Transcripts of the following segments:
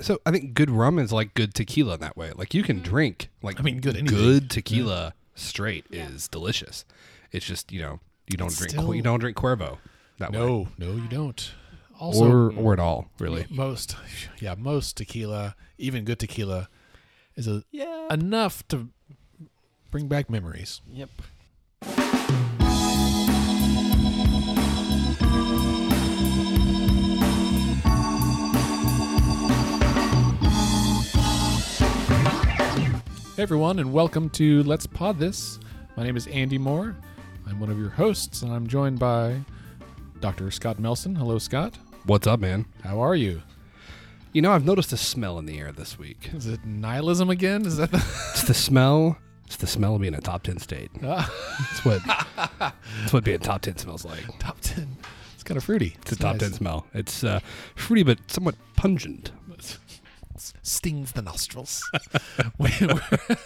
so I think good rum is like good tequila in that way. Like you can mm-hmm. drink like I mean, good anything. good tequila straight is delicious. It's just you know you don't It's drink still- you don't drink Cuervo that way No, no, you don't. Also, or or at all really. most, yeah, most tequila, even good tequila, is a, Yeah. enough to bring back memories. Yep. Hey everyone, and welcome to Let's Pod This. My name is Andy Moore. I'm one of your hosts, and I'm joined by Dr. Scott Melson. Hello, Scott. What's up, man? How are you? You know I've noticed a smell in the air this week. Is it nihilism again? Is that the It's the smell. It's the smell of being a top ten state. Ah, That's what. that's what being top ten smells like. top ten? It's kind of fruity. It's a top ten smell. It's uh, fruity but somewhat pungent. Stings the nostrils. We- we're,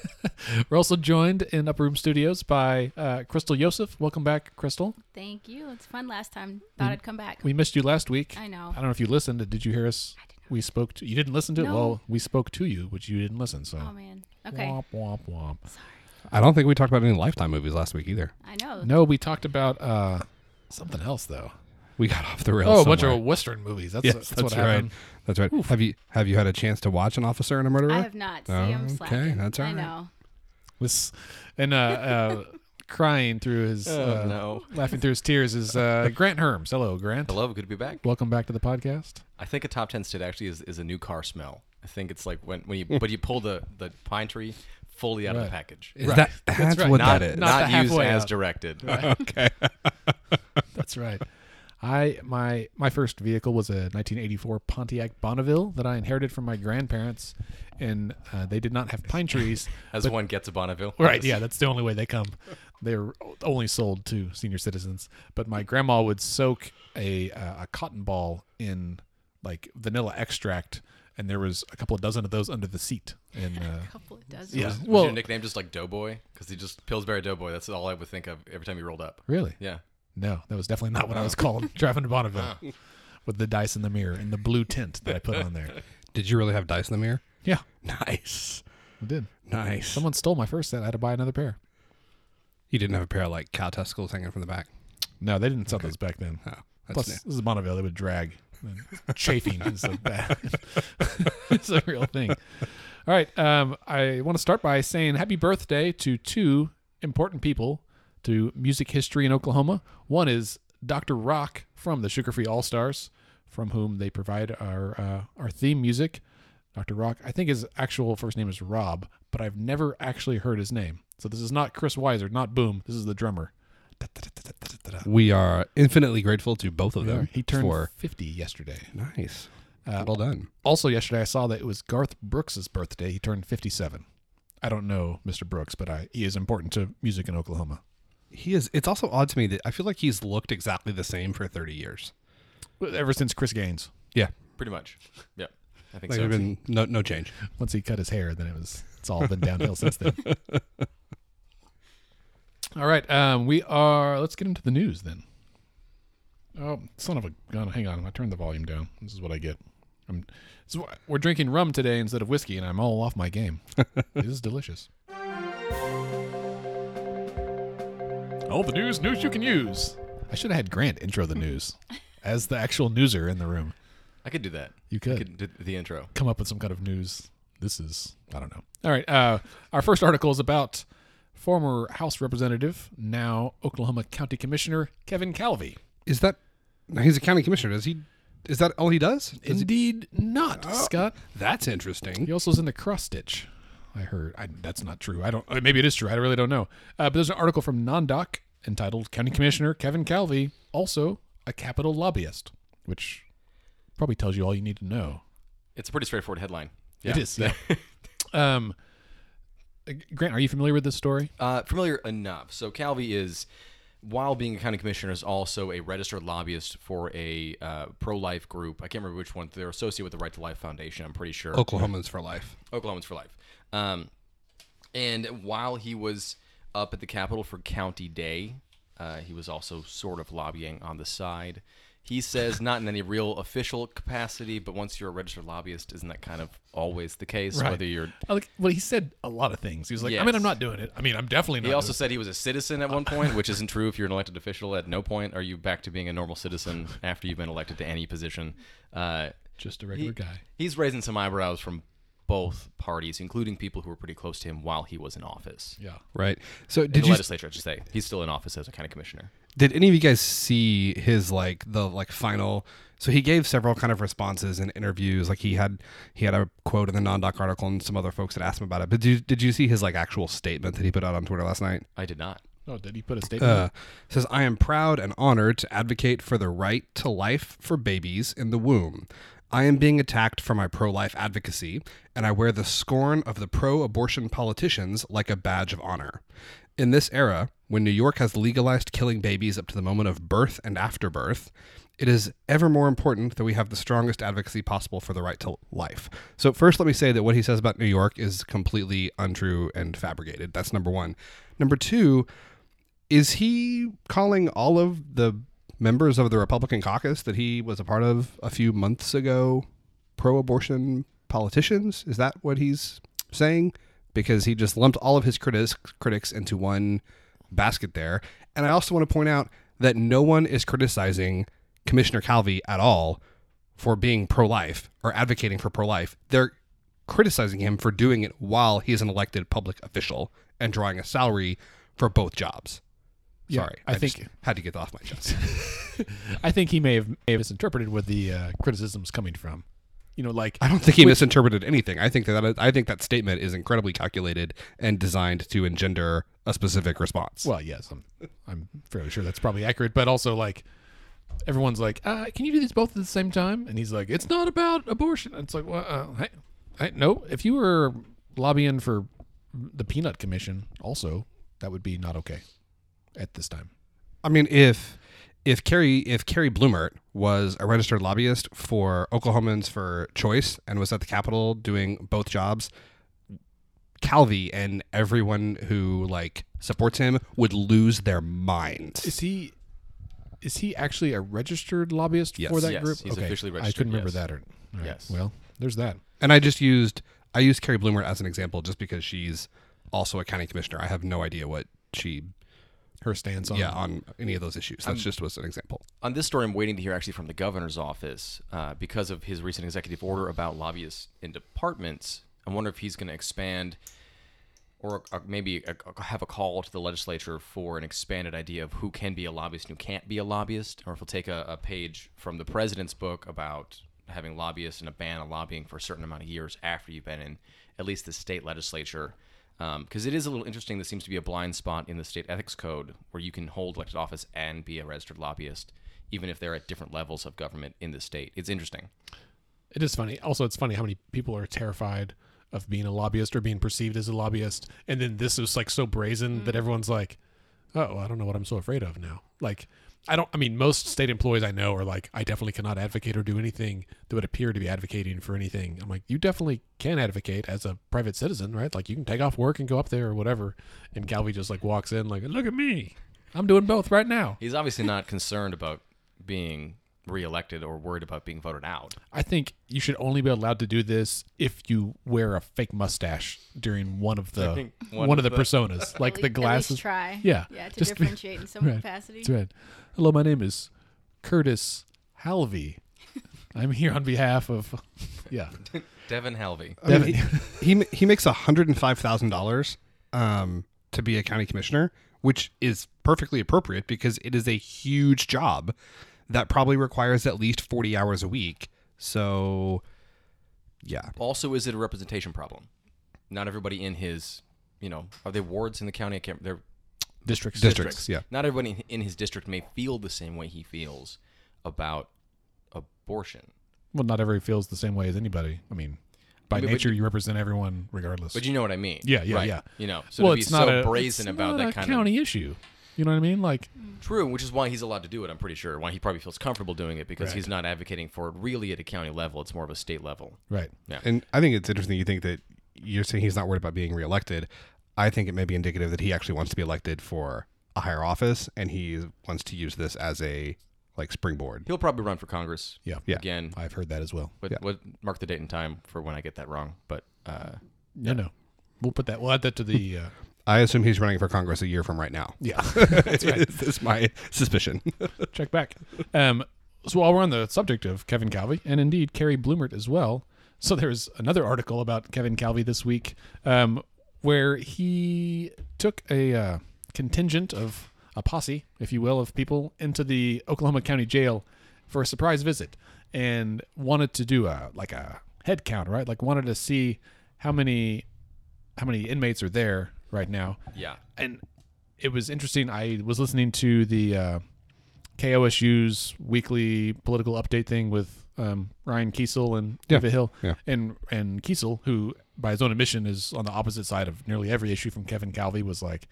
we're also joined in Upper Room Studios by uh, Crystal Yosef. Welcome back, Crystal. Thank you. It's fun last time. Thought I'd come back. We missed you last week. I know. I don't know if you listened. Did you hear us? I did not. We spoke to you. Didn't listen to it. No. Well, we spoke to you, which you didn't listen. So Oh man. Okay. womp womp womp. Sorry. I don't think we talked about any Lifetime movies last week either. I know. No, we talked about uh, something else though. We got off the rails. Oh, a bunch somewhere. of Western movies. That's, Yes, that's, that's, what right. happened. That's right. Have you have you had a chance to watch an officer and a murderer? I have not. See, Oh, I'm okay, slacking. that's all right. I know. Was and uh, uh, crying through his Oh, uh, no. laughing through his tears is uh, Grant Hermes. Hello, Grant. Hello, good to be back. Welcome back to the podcast. I think a top ten state actually is, is a new car smell. I think it's like when, when you but you pull the, the pine tree fully out of the package. Is Right. that That's that's, right. what Not, that is? not not used halfway as out. directed. okay. That's right. I my my first vehicle was a 1984 Pontiac Bonneville that I inherited from my grandparents, and uh, they did not have pine trees. As one gets a Bonneville. Right. Yeah, that's the only way they come. They're only sold to senior citizens. But my grandma would soak a uh, a cotton ball in like vanilla extract, and there was a couple of dozen of those under the seat. And uh, A couple of dozen. yeah, Was, was well, your nickname just like Doughboy? Because he just Pillsbury Doughboy. That's all I would think of every time he rolled up. really, Yeah. No, that was definitely not what I was called. Driving to Bonneville with the dice in the mirror and the blue tint that I put on there. Did you really have dice in the mirror? Yeah, Nice. I did. Nice. Someone stole my first set. I had to buy another pair. you didn't have a pair of like cow testicles hanging from the back. No, they didn't sell those back then. Oh, that's Plus, new. this is Bonneville. They would drag. Chafing is a bad. it's a real thing. All right. Um, I want to start by saying happy birthday to two important people to music history in Oklahoma. One is Dr. Rock from the Sugar Free All Stars, from whom they provide our uh, our theme music. Dr. Rock, I think his actual first name is Rob, but I've never actually heard his name. So this is not Chris Wiser, not Boom. This is the drummer. We are infinitely grateful to both of them. He turned for 50 yesterday. nice. Uh, well done. Also, yesterday I saw that it was Garth Brooks' birthday. He turned 57. I don't know Mr. Brooks, but I, he is important to music in Oklahoma. He is. It's also odd to me that I feel like he's looked exactly the same for thirty years. Ever since Chris Gaines. Yeah, Pretty much. Yeah. I think like so. there's been no no change. Once he cut his hair, then it was it's all been downhill since then. All right, um, we are. Let's get into the news then. Oh, son of a gun! Hang on, I turned the volume down. This is what I get. I'm, this is why- we're drinking rum today instead of whiskey, and I'm all off my game. this is delicious. All the news, news you can use. I should have had Grant intro the news as the actual newser in the room. I could do that. You I could could do the intro. come up with some kind of news. This is I don't know. All right, uh, our first article is about former House Representative, now Oklahoma County Commissioner Kevin Calvey. Is that? Now he's a county commissioner. Does he? Is that all he does? Does he- Indeed, not Scott. that's interesting. He also is in the cross stitch. I heard. I, that's not true. I don't. uh, Maybe it is true. I really don't know. Uh, but there's an article from NonDoc entitled "County Commissioner Kevin Calvey, also a capital lobbyist," which probably tells you all you need to know. It's a pretty straightforward headline. It is. Yeah. um, uh, Grant, are you familiar with this story? Uh, familiar enough. So Calvey is, while being a county commissioner, is also a registered lobbyist for a uh, pro-life group. I can't remember which one. They're associated with the Right to Life Foundation. I'm pretty sure. Oklahomans for life. Oklahomans for Life. Um, and while he was up at the Capitol for County Day, uh, he was also sort of lobbying on the side. He says not in any real official capacity, but once you're a registered lobbyist, isn't that kind of always the case? Right. Whether you're I Like, well, he said a lot of things. He was like, I mean, I'm not doing it. I mean, I'm definitely not. He also doing said he was a citizen at one point, which isn't true if you're an elected official. At no point are you back to being a normal citizen after you've been elected to any position. Uh, it. just a regular guy. he's raising some eyebrows from both parties, including people who were pretty close to him while he was in office. Yeah. Right. So In did the you legislature, I should say. He's still in office as a county commissioner. did any of you guys see his like the like final so he gave several kind of responses in interviews like he had he had a quote in the NonDoc article and some other folks had asked him about it but did you, did you see his like actual statement that he put out on twitter last night I did not. Oh, did he put a statement? uh, says i am proud and honored to advocate for the right to life for babies in the womb I am being attacked for my pro life advocacy, and I wear the scorn of the pro abortion politicians like a badge of honor. In this era, when New York has legalized killing babies up to the moment of birth and after birth, it is ever more important that we have the strongest advocacy possible for the right to life. So, first, let me say that what he says about New York is completely untrue and fabricated. That's number one. Number two, is he calling all of the members of the Republican caucus that he was a part of a few months ago pro abortion politicians? Is that what he's saying? Because he just lumped all of his critics critics into one basket there. And I also want to point out that no one is criticizing Commissioner Calvey at all for being pro life or advocating for pro life. They're criticizing him for doing it while he's an elected public official and drawing a salary for both jobs. Yeah, Sorry, I just think- had to get that off my chest. I think he may have, may have misinterpreted where the uh, criticism's coming from. You know, like I don't think he misinterpreted anything. I think that I think that statement is incredibly calculated and designed to engender a specific response. Well, yes, I'm I'm fairly sure that's probably accurate, but also like everyone's like, uh, "Can you do these both at the same time?" And he's like, "It's not about abortion." It's like, well, uh, hey, hey, no. If you were lobbying for the Peanut Commission, also, that would be not okay at this time. I mean, if if Carrie if Carrie Blumert was a registered lobbyist for Oklahomans for Choice and was at the Capitol doing both jobs, Calvey and everyone who like supports him would lose their minds. Is he? Is he actually a registered lobbyist Yes. for that Yes, group? he's officially I registered, couldn't remember yes. that. Or, all right, Yes. Well, there's that. And I just used I used Carrie Blumert as an example just because she's also a county commissioner. I have no idea what she Her stance on yeah on any of those issues. That's just was an example. On this story, I'm waiting to hear actually from the governor's office uh, because of his recent executive order about lobbyists in departments. I wonder if he's going to expand or uh, maybe uh, have a call to the legislature for an expanded idea of who can be a lobbyist and who can't be a lobbyist, or if he'll take a, a page from the president's book about having lobbyists and a ban on lobbying for a certain amount of years after you've been in at least the state legislature. Um, because it is a little interesting. There seems to be a blind spot in the state ethics code where you can hold elected office and be a registered lobbyist, even if they're at different levels of government in the state. It's interesting. It is funny. Also, it's funny how many people are terrified of being a lobbyist or being perceived as a lobbyist, and then this is like so brazen that mm. everyone's like, "Oh, I don't know what I'm so afraid of now." Like, I don't. I mean, most state employees I know are like, "I definitely cannot advocate or do anything that would appear to be advocating for anything." I'm like, "You definitely can advocate as a private citizen, right? Like, you can take off work and go up there or whatever." And Calvey just like walks in, like, "Look at me, I'm doing both right now." He's obviously not concerned about being reelected or worried about being voted out. I think you should only be allowed to do this if you wear a fake mustache during one of the one, one of the of the- personas, like At the least- At glasses. least try. Yeah, Yeah, to just- differentiate in some Right. capacity. That's right. Hello, my name is Curtis Halvey. I'm here on behalf of yeah. Devin Halvey. I mean, he, he he makes hundred and five thousand dollars um to be a county commissioner, which is perfectly appropriate because it is a huge job that probably requires at least forty hours a week. So, yeah, Also, is it a representation problem? Not everybody in his, you know, are they wards in the county? I can't. They're Districts. districts, yeah. Not everybody in his district may feel the same way he feels about abortion. Well, not everybody feels the same way as anybody. I mean, by I mean, but nature, you- you represent everyone regardless. But you know what I mean? Yeah, yeah, right? yeah. You know, so well, to be it's so not a brazen it's about not that a kind county of issue. You know what I mean? Like, true, which is why he's allowed to do it. I'm pretty sure. Why he probably feels comfortable doing it because Right. he's not advocating for it really at a county level. It's more of a state level. right? Yeah, And I think it's interesting. You think that you're saying he's not worried about being reelected. I think it may be indicative that he actually wants to be elected for a higher office, and he wants to use this as a like springboard. He'll probably run for Congress. Yeah. Yeah. Again, I've heard that as well. but Yeah. what mark the date and time for when I get that wrong. But uh, No, no. We'll put that. We'll add that to the. Uh, I assume he's running for Congress a year from right now. yeah. That's right. That's my suspicion. check back. Um, so while we're on the subject of Kevin Calvey, and indeed Carrie Blumert as well, so there's another article about Kevin Calvey this week, um, where he took a uh, contingent of a posse, if you will, of people into the Oklahoma County Jail for a surprise visit, and wanted to do a like a head count, right? Like wanted to see how many how many inmates are there right now yeah, and it was interesting. I was listening to the uh, KOSU's weekly political update thing with um, Ryan Kiesel and Yeah. Eva Hill, Yeah. and and Kiesel, who by his own admission is on the opposite side of nearly every issue from Kevin Calvey, was like,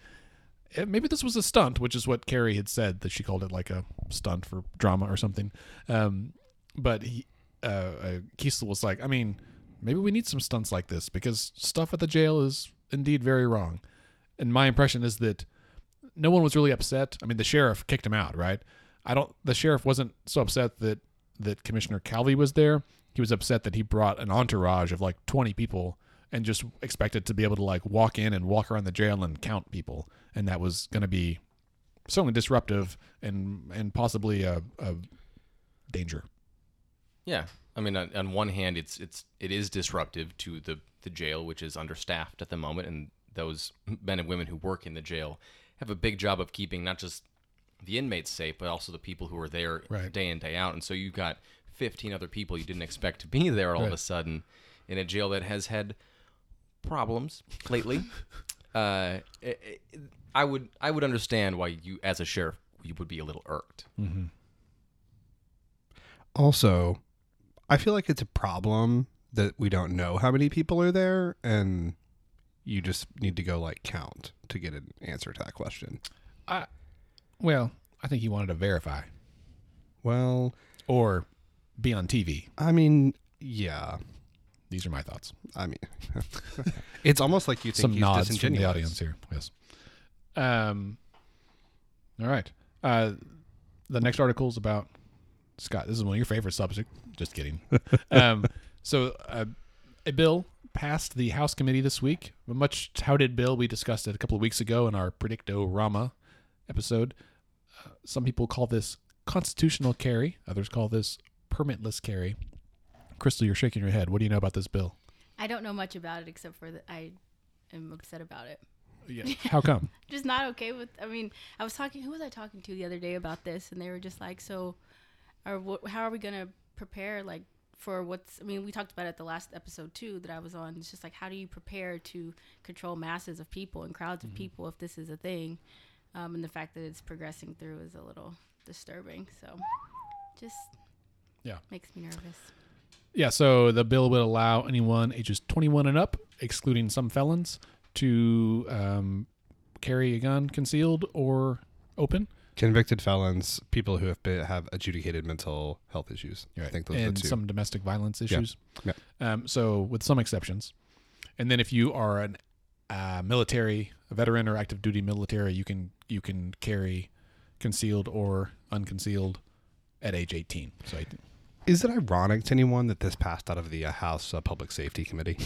"Eh, maybe this was a stunt, which is what Carrie had said that she called it like a stunt for drama or something. Um, but he, uh, uh, Kiesel was like, I mean, maybe we need some stunts like this because stuff at the jail is indeed very wrong. And my impression is that no one was really upset. I mean, the sheriff kicked him out, right? I don't. The sheriff wasn't so upset that that Commissioner Calvey was there. He was upset that he brought an entourage of like twenty people and just expected to be able to like walk in and walk around the jail and count people, and that was going to be certainly disruptive and and possibly a, a danger. yeah. I mean, on, on one hand, it's it's it is disruptive to the the jail, which is understaffed at the moment, and those men and women who work in the jail have a big job of keeping not just the inmates safe, but also the people who are there Right. day in day out. And so you've got 15 other people you didn't expect to be there all of a sudden in a jail that has had problems lately. uh, it- it- I would I would understand why you, as a sheriff, you would be a little irked. Also, I feel like it's a problem that we don't know how many people are there, and you just need to go like count to get an answer to that question. I, well, I think he wanted to verify Well, or be on TV. I mean, yeah. These are my thoughts. I mean, it's almost like you think Some he's nods from the disingenuous. audience here. Yes. Um. All right. Uh, the next article is about Scott. This is one of your favorite subjects. Just kidding. um. So, uh, a bill passed the House committee this week. A much touted bill. We discussed it a couple of weeks ago in our Predicto Rama episode. Uh, some people call this constitutional carry. Others call this permitless carry. Crystal, you're shaking your head. What do you know about this bill? I don't know much about it except for that I am upset about it. Yeah. How come? Just not okay with. I mean, I was talking. Who was I talking to the other day about this? And they were just like, "So, or wh- how are we gonna prepare like for what's?" I mean, we talked about it the last episode too that I was on. It's just like, how do you prepare to control masses of people and crowds of people if this is a thing? Um, and the fact that it's progressing through is a little disturbing. So, just Yeah. makes me nervous. Yeah, so the bill would allow anyone ages 21 and up, excluding some felons, to um, carry a gun concealed or open. Convicted felons, people who have been, have adjudicated mental health issues. I think those are and the two. some domestic violence issues. Yeah. Um, so, with some exceptions. And then, if you are an uh, military, a veteran or active duty military, you can you can carry concealed or unconcealed at age 18. So, I think- Is it ironic to anyone that this passed out of the uh, House uh, Public Safety Committee?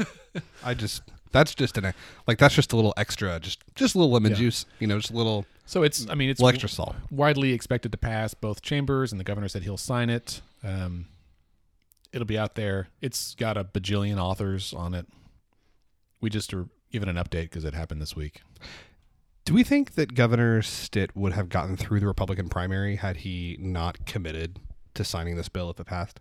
I just that's just an like that's just a little extra, just just a little lemon Yeah. juice, you know, just a little so it's I mean it's little extra salt. widely expected to pass both chambers, and the governor said he'll sign it. Um, it'll be out there. It's got a bajillion authors on it. We just are giving an update because it happened this week. Do we think that Governor Stitt would have gotten through the Republican primary had he not committed to signing this bill if it passed?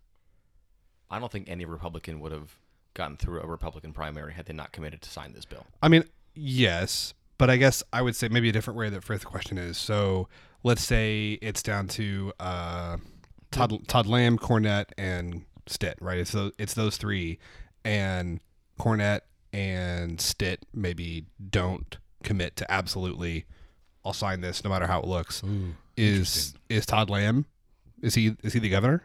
I don't think any Republican would have gotten through a Republican primary had they not committed to sign this bill. I mean, yes, but I guess I would say maybe a different way that phrase the question is. So let's say it's down to uh, Todd, Todd Lamb, Cornett, and Stitt, right? It's those, it's those three, and Cornett and Stitt maybe don't commit to absolutely. I'll sign this no matter how it looks. Ooh, Is is Todd Lamb? Is he is he the governor?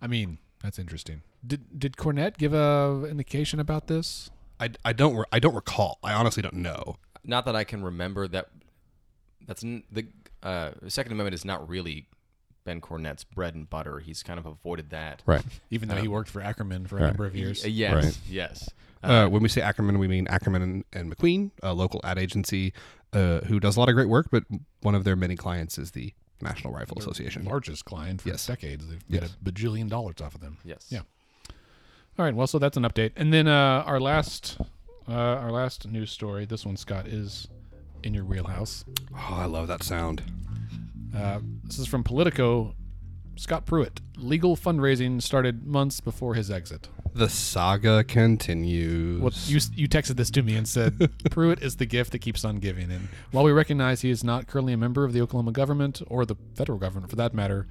I mean, that's interesting. Did did Cornett give a indication about this? I, I don't re- I don't recall. I honestly don't know. Not that I can remember that. That's n- the uh, Second Amendment is not really Ben Cornett's bread and butter. He's kind of avoided that. Right. Even though he worked for Ackerman for a Right. number of years. Y- yes, Right. yes. Uh, when we say Ackerman, we mean Ackerman and, and McQueen, a local ad agency uh, who does a lot of great work, but one of their many clients is the National Rifle Association. Largest client for Yes. decades. They've made Yes. a bajillion dollars off of them. Yes. Yeah. All right. Well, so that's an update, and then uh, our last, uh, our last news story. This one, Scott, is in your wheelhouse. Oh, I love that sound. Uh, this is from Politico. Scott Pruitt. Legal fundraising started months before his exit. The saga continues. Well, you you texted this to me and said Pruitt is the gift that keeps on giving. And while we recognize he is not currently a member of the Oklahoma government or the federal government, for that matter,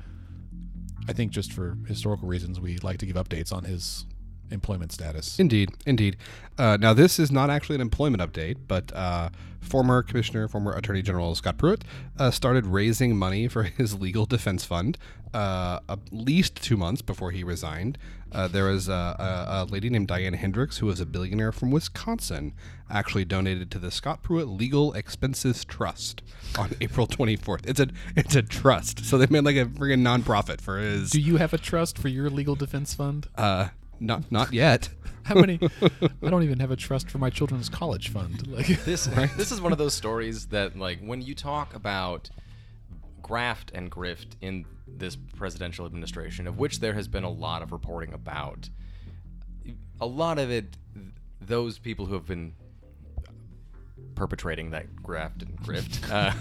I think just for historical reasons, we like to give updates on his employment status. Indeed, indeed. Uh, now, this is not actually an employment update, but uh, former Commissioner, former Attorney General Scott Pruitt uh, started raising money for his legal defense fund uh, at least two months before he resigned. Uh, there was a, a, a lady named Diane Hendricks, who was a billionaire from Wisconsin, actually donated to the Scott Pruitt Legal Expenses Trust on April 24th. It's a it's a trust, so they made like a friggin' nonprofit for his. Do you have a trust for your legal defense fund? uh, not not yet. How many? I don't even have a trust for my children's college fund. Like, This this is one of those stories that like when you talk about graft and grift in this presidential administration, of which there has been a lot of reporting about. A lot of it, those people who have been perpetrating that graft and grift uh,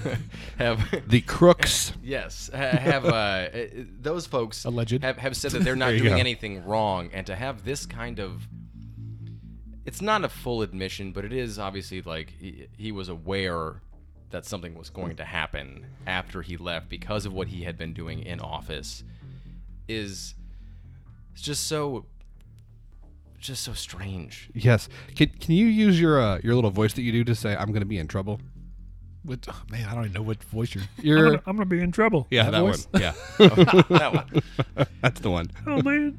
have The crooks. Yes, have uh, uh, those folks Alleged. have, have said that they're not doing go. anything wrong, and to have this kind of it's not a full admission, but it is obviously like he, he was aware that something was going to happen after he left because of what he had been doing in office is it's just so just so strange. Yes. Can, can you use your uh, your little voice that you do to say I'm going to be in trouble? what, oh, man, I don't even know what voice you're. You're I'm gonna be in trouble. yeah, that that, voice? one. Yeah, that one. that's the one. Oh man.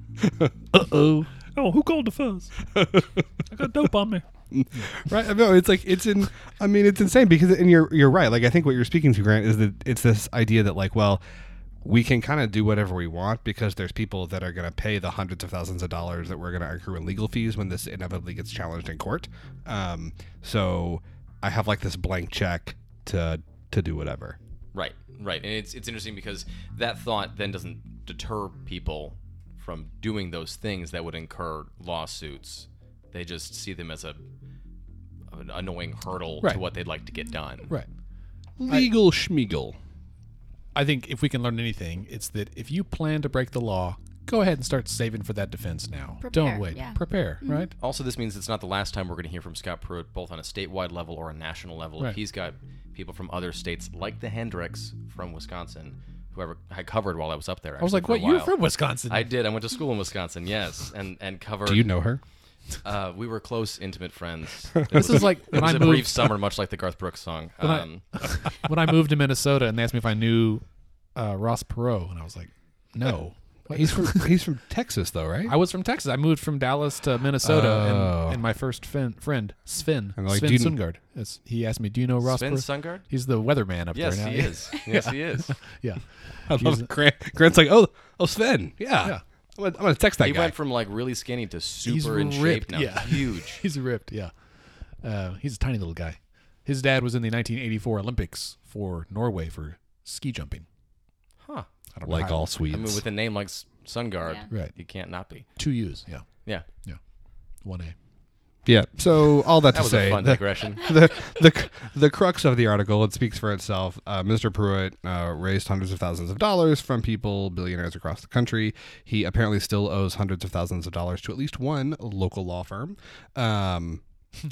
Uh oh. Oh, who called the fuzz? I got dope on me. Right. No, it's like it's in. I mean, it's insane because and you're you're right. Like I think what you're speaking to, Grant, is that it's this idea that like, well, we can kind of do whatever we want because there's people that are going to pay the hundreds of thousands of dollars that we're going to accrue in legal fees when this inevitably gets challenged in court. Um, so I have like this blank check to to do whatever. Right, right, and it's it's interesting because that thought then doesn't deter people from doing those things that would incur lawsuits. They just see them as a an annoying hurdle Right. to what they'd like to get done. Right. Legal schmiegel. I think if we can learn anything, it's that if you plan to break the law, go ahead and start saving for that defense now. Don't wait. yeah. Prepare, mm-hmm. right? Also, this means it's not the last time we're going to hear from Scott Pruitt, both on a statewide level or a national level. Right. If he's got people from other states, like the Hendricks from Wisconsin, whoever I covered while I was up there. I was like, for a "What? You're while. from Wisconsin?" I did. I went to school in Wisconsin. Yes, and and covered. Do you know her? Uh, we were close, intimate friends. This is like It when was I a brief summer, much like the Garth Brooks song. When I- Um, when I moved to Minnesota and they asked me if I knew uh, Ross Perot, and I was like, "No." What? He's from he's from Texas though, right? I was from Texas. I moved from Dallas to Minnesota, Oh. and, and my first fin- friend, Sven, And like, Sven do you- Sundgaard, is- he asked me, "Do you know Ross Sven Perot?" Sundgaard? He's the weatherman up Yes, there now. Yes, he is. Yes, he is. yeah, I love Grant. Grant's like, oh, oh, Sven. Yeah. Yeah. I'm gonna, I'm gonna text that He guy. went from like really skinny to super He's in shape now. yeah. Huge. he's ripped. Yeah, uh, he's a tiny little guy. His dad was in the 1984 Olympics for Norway for ski jumping. Huh. I don't know like how- all I mean, with a name like S- Sundgaard, Yeah. Right. you can't not be. two U's. Yeah, Yeah, Yeah. one A. yeah. So all that, That to was say, a fun the, digression. the the the crux of the article it speaks for itself. Uh, Mr. Pruitt uh, raised hundreds of thousands of dollars from people, billionaires across the country. He apparently still owes hundreds of thousands of dollars to at least one local law firm. Um,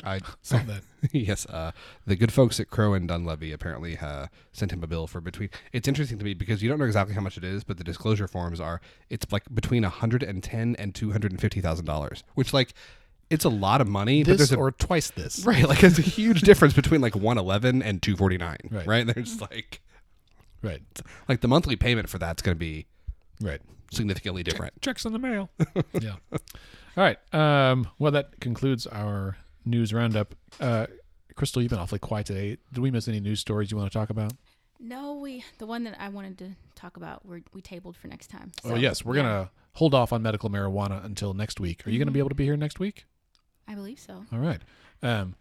I Saw that. yes, uh, the good folks at Crowe and Dunlevy apparently uh, sent him a bill for between. It's interesting to me because you don't know exactly how much it is, but the disclosure forms are it's like between a hundred and ten and two hundred and fifty thousand dollars, which like it's a lot of money. but there's a or twice this. right, like there's a huge difference between like one eleven and two forty nine. Right. Right, there's like Right. like the monthly payment for that's going to be Right. significantly different. Checks in the mail. yeah. All right. Um, well, that concludes our news roundup. Uh, Crystal, you've been awfully quiet today. Did we miss any news stories you want to talk about? No, we the one that I wanted to talk about we we tabled for next time. oh yes, we're yeah, gonna hold off on medical marijuana until next week. Are you gonna be able to be here next week? I believe so. All right. Um,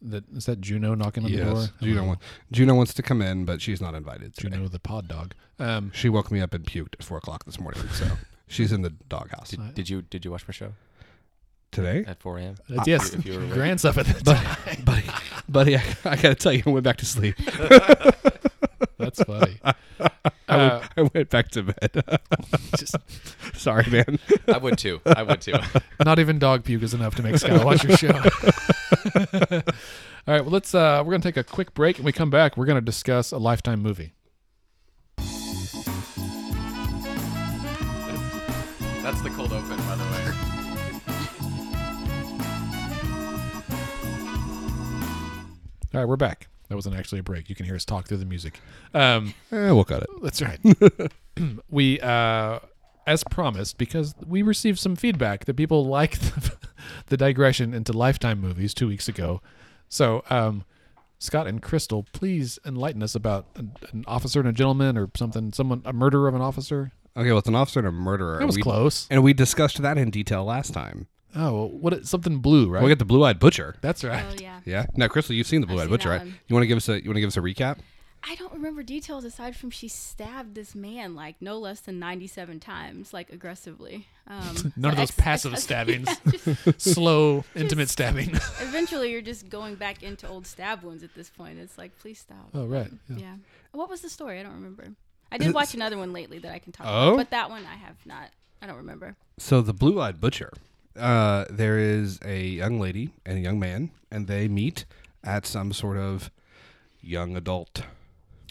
that is that Juno knocking on the door. Juno, Hello. wa- Juno wants to come in, but she's not invited. Today. Juno the pod dog. Um, She woke me up and puked at four o'clock this morning, so she's in the doghouse Did, did you did you watch my show today. at 4 a.m.? that's- yes, if you were grand stuff at that time. buddy, buddy, I, I gotta tell you, I went back to sleep. That's funny. I, Uh, went, I went back to bed. just Sorry, man. I would too. I would too. not even dog puke is enough to make Scott watch your show. All right, well let's uh we're gonna take a quick break and we come back, we're gonna discuss a lifetime movie. That's the cold open, by the way. All right, we're back. That wasn't actually a break. You can hear us talk through the music. Um Eh, we'll cut it. That's right. we, uh, as promised, because we received some feedback that people like the, the digression into Lifetime movies two weeks ago. So, um, Scott and Crystal, please enlighten us about an, an officer and a gentleman or something, someone, a murder of an officer. Okay, well, it's an officer and a murderer. That was we, close. And we discussed that in detail last time. Oh, what? Something blue, right? We get the blue-eyed butcher. That's right. Oh yeah. Yeah. Now, Crystal, you've seen the blue-eyed seen butcher, that right? one. You want to give us a you want to give us a recap? I don't remember details aside from she stabbed this man like no less than 97 times, like aggressively. Um, None of those ex- passive ex- stabbings. yeah, just- Slow, intimate stabbing. eventually, you're just going back into old stab wounds at this point. It's like, please stop. oh, right. Yeah. Yeah. What was the story? I don't remember. I did watch another one lately that I can talk Oh? about, but that one I have not. I don't remember. So the blue-eyed butcher. Uh, there is a young lady and a young man, and they meet at some sort of young adult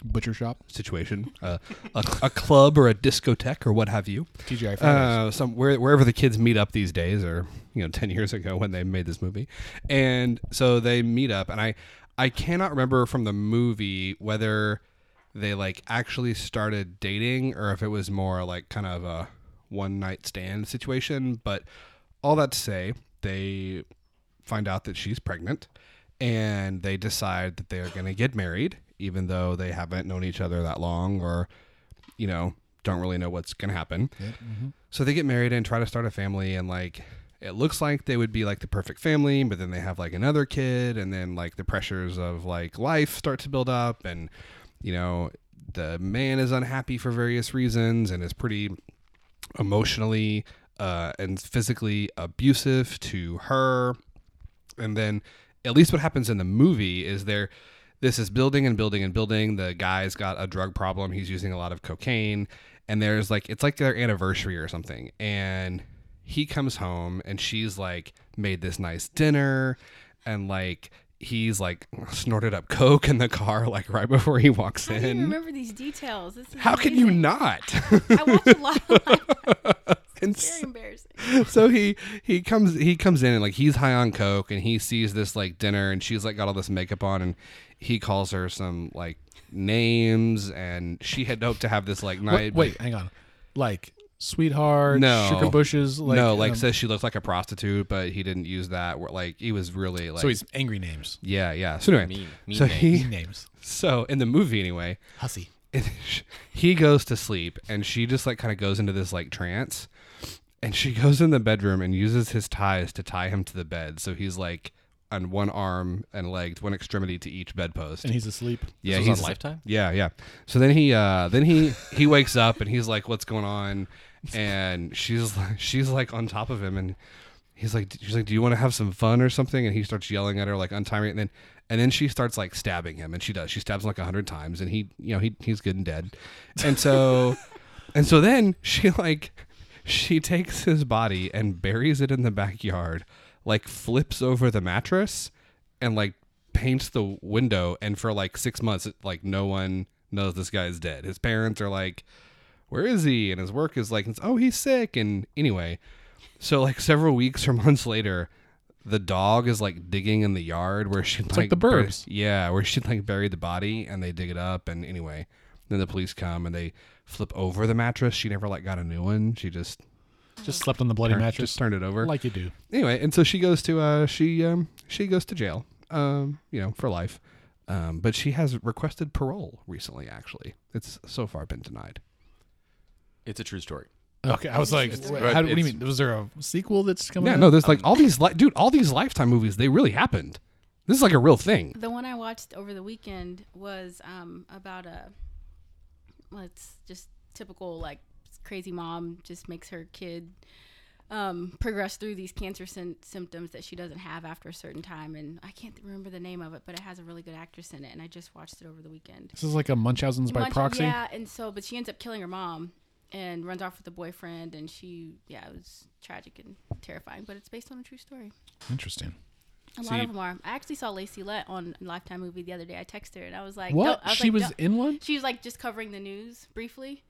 Butcher shop, situation, uh, a, a club or a discotheque or what have you. TGI Fridays. uh, some where, wherever the kids meet up these days, or you know, ten years ago when they made this movie, and so they meet up, and I I cannot remember from the movie whether they like actually started dating or if it was more like kind of a one night stand situation. But all that to say, they find out that she's pregnant, and they decide that they are going to get married, even though they haven't known each other that long, or you know, don't really know what's going to happen. Mm-hmm. So they get married and try to start a family, and like it looks like they would be like the perfect family, but then they have like another kid, and then like the pressures of like life start to build up, and you know, the man is unhappy for various reasons and is pretty emotionally uh, and physically abusive to her. And then, at least what happens in the movie is there. This is building and building and building. The guy's got a drug problem. He's using a lot of cocaine, and there's like it's like their anniversary or something. And he comes home, and she's like made this nice dinner, and like he's like snorted up coke in the car like right before he walks How do you in. remember these details? This is How can you not? I watch a lot of live and Very embarrassing. so he he comes he comes in and like he's high on coke and he sees this like dinner and she's like got all this makeup on and he calls her some like names and she had hoped to have this like night wait, wait, hang on. Like sweetheart, No. sugar bushes. Like, no like um, says she looks like a prostitute but he didn't use that Where like he was really like so he's angry names, yeah yeah so anyway Mean, mean so name. he mean names, so in the movie anyway hussy. he goes to sleep and she just like kind of goes into this like trance and she goes in the bedroom and uses his ties to tie him to the bed so he's like on one arm and legs one extremity to each bedpost And he's asleep. yeah This he's on Lifetime? yeah yeah so then he uh then he he wakes up and he's like what's going on and she's like she's like on top of him and he's like she's like do you want to have some fun or something? And he starts yelling at her like untie me and then and then she starts like stabbing him and she does. She stabs him like a hundred times and he you know he he's good and dead. And so and so then she like she takes his body and buries it in the backyard like flips over the mattress and like paints the window. And for like six months like no one knows this guy's dead. His parents are like where is he and his work is like oh he's sick and anyway so like several weeks or months later the dog is like digging in the yard where she like the bur- Burbs. yeah where she like buried the body and they dig it up and anyway then the police come and they flip over the mattress she never like got a new one she just Just slept on the bloody turned, mattress, just turned it over like you do. anyway, and so she goes to uh she um she goes to jail um you know for life Um, but she has requested parole recently. Actually, it's so far been denied. It's a true story. Okay, I was like, wait, right, how, what do you it's- mean? Was there a sequel that's coming? Yeah, out? no, there's like all these, li- dude, all these Lifetime movies. They really happened. This is like a real thing. The one I watched over the weekend was um, about a, well, it's just typical like crazy mom just makes her kid um, progress through these cancer syn- symptoms that she doesn't have after a certain time, and I can't remember the name of it, but it has a really good actress in it, and I just watched it over the weekend. This is like a Munchausen's by Munch- proxy. Yeah, and so, but she ends up killing her mom and runs off with the boyfriend, and she, yeah, it was tragic and terrifying, but it's based on a true story. Interesting. A See- lot of them are. I actually saw Lacey Lett on Lifetime movie the other day. I texted her and I was like, What? no- was she like, was in one? She was like just covering the news briefly,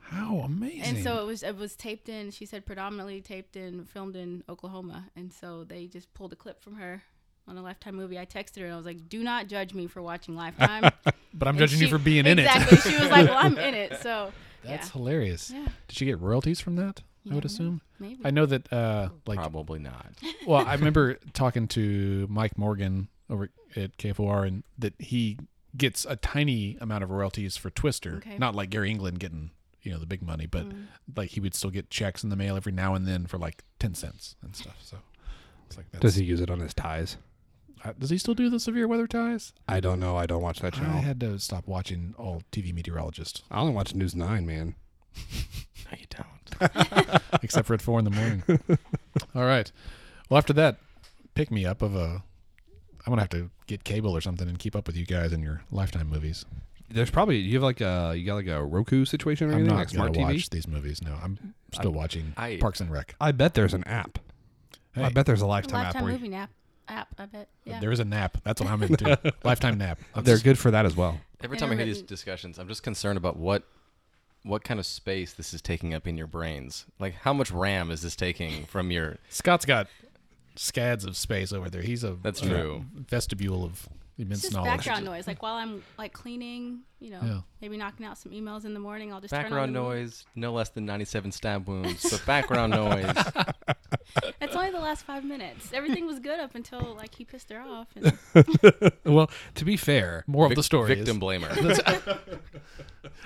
How amazing! and so it was it was taped in. She said predominantly taped in, filmed in Oklahoma, and so they just pulled a clip from her on a Lifetime movie. I texted her and I was like, "Do not judge me for watching Lifetime." but I'm And judging you for being in it. Exactly. she was like, "Well, I'm in it, so That's yeah, hilarious. yeah, Did she get royalties from that? I would assume. maybe." I know that, uh, like, Probably not. well, I remember talking to Mike Morgan over at KFOR, and that he gets a tiny amount of royalties for Twister. Okay. Not like Gary England getting you know the big money, but Mm. like he would still get checks in the mail every now and then for like ten cents and stuff. So it's like that's, Does he use it on his ties? Uh, does he still do the severe weather ties? I don't know. I don't watch that channel. I had to stop watching all TV meteorologists, I only watch News Nine, man. No, you don't. except for at four in the morning. all right. Well, after that pick me up of a, I'm gonna have to get cable or something and keep up with you guys and your Lifetime movies. There's probably you have like a you got like a Roku situation or I'm anything not like smart gonna TV. watch these movies. No, I'm still watching I- Parks and Rec. I bet there's an app. I bet there's a A Lifetime, app Lifetime movie nap app. I bet. Yeah. There is a nap. That's what I'm into. Lifetime nap. they're good for that as well. Every time I hear these Intermittent. discussions, I'm just concerned about what what kind of space this is taking up in your brains. Like, how much RAM is this taking from your? Scott's got scads of space over there. He's a That's a true. vestibule of It's immense just knowledge. background noise. Like while I'm like cleaning, you know, Yeah. maybe knocking out some emails in the morning, I'll just turn on Background the movie. noise, no less than 97 stab wounds, but background noise. It's only the last five minutes. Everything was good up until like he pissed her off. And Well, to be fair, More of the story. Victim is- blamer.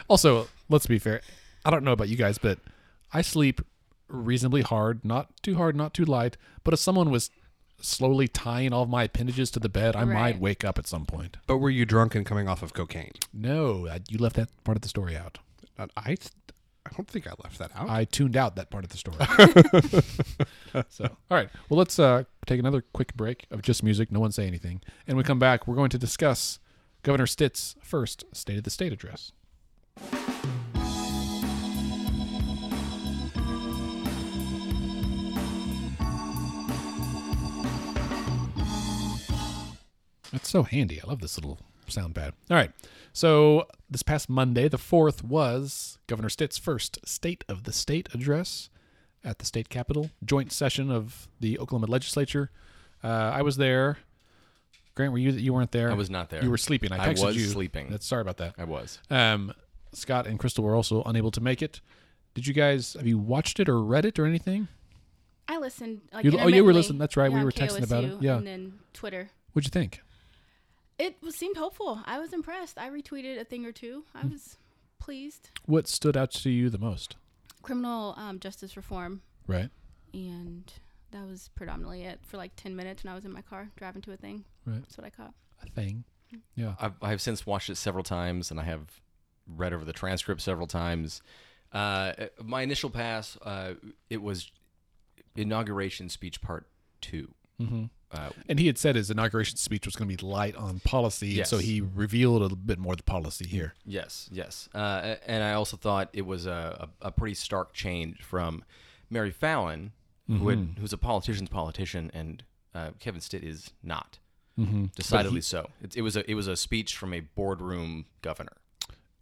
Also, let's be fair. I don't know about you guys, but I sleep reasonably hard, not too hard, not too light. But if someone was slowly tying all of my appendages to the bed, I might wake up at some point. but were you drunk and coming off of cocaine? No, I, you left that part of the story out. Uh, I I don't think I left that out. I tuned out that part of the story. so, all right. Well, let's uh, take another quick break of just music. No one say anything. And when we come back, we're going to discuss Governor Stitt's first State of the State address. That's so handy. I love this little sound pad. All right. So this past Monday, the 4th, was Governor Stitt's first State of the State address at the state capitol, joint session of the Oklahoma legislature. Uh, I was there. Grant, were you that you weren't there? I was not there. You were sleeping. I texted I was you. sleeping. That's sorry about that. I was. Um, Scott and Crystal were also unable to make it. Did you guys have you watched it or read it or anything? I listened. Like, You- oh, you were listening. That's right. We were on texting about it. Yeah. and then Twitter. What'd you think? It seemed hopeful. I was impressed. I retweeted a thing or two. I Hmm. was pleased. What stood out to you the most? Criminal um, justice reform, Right. and that was predominantly it for like ten minutes when I was in my car driving to a thing. Right. That's what I caught. A thing. Yeah. I've, I've since watched it several times, and I have read over the transcript several times. Uh, my initial pass, uh, it was inauguration speech part two. Mm-hmm. Uh, And he had said his inauguration speech was going to be light on policy, Yes. so he revealed a little bit more of the policy here. Yes, yes. Uh, and I also thought it was a, a, a pretty stark change from Mary Fallin, who had, who's a politician's politician, and uh, Kevin Stitt is not. Mm-hmm. Decidedly so. It, it was a it was a speech from a boardroom governor.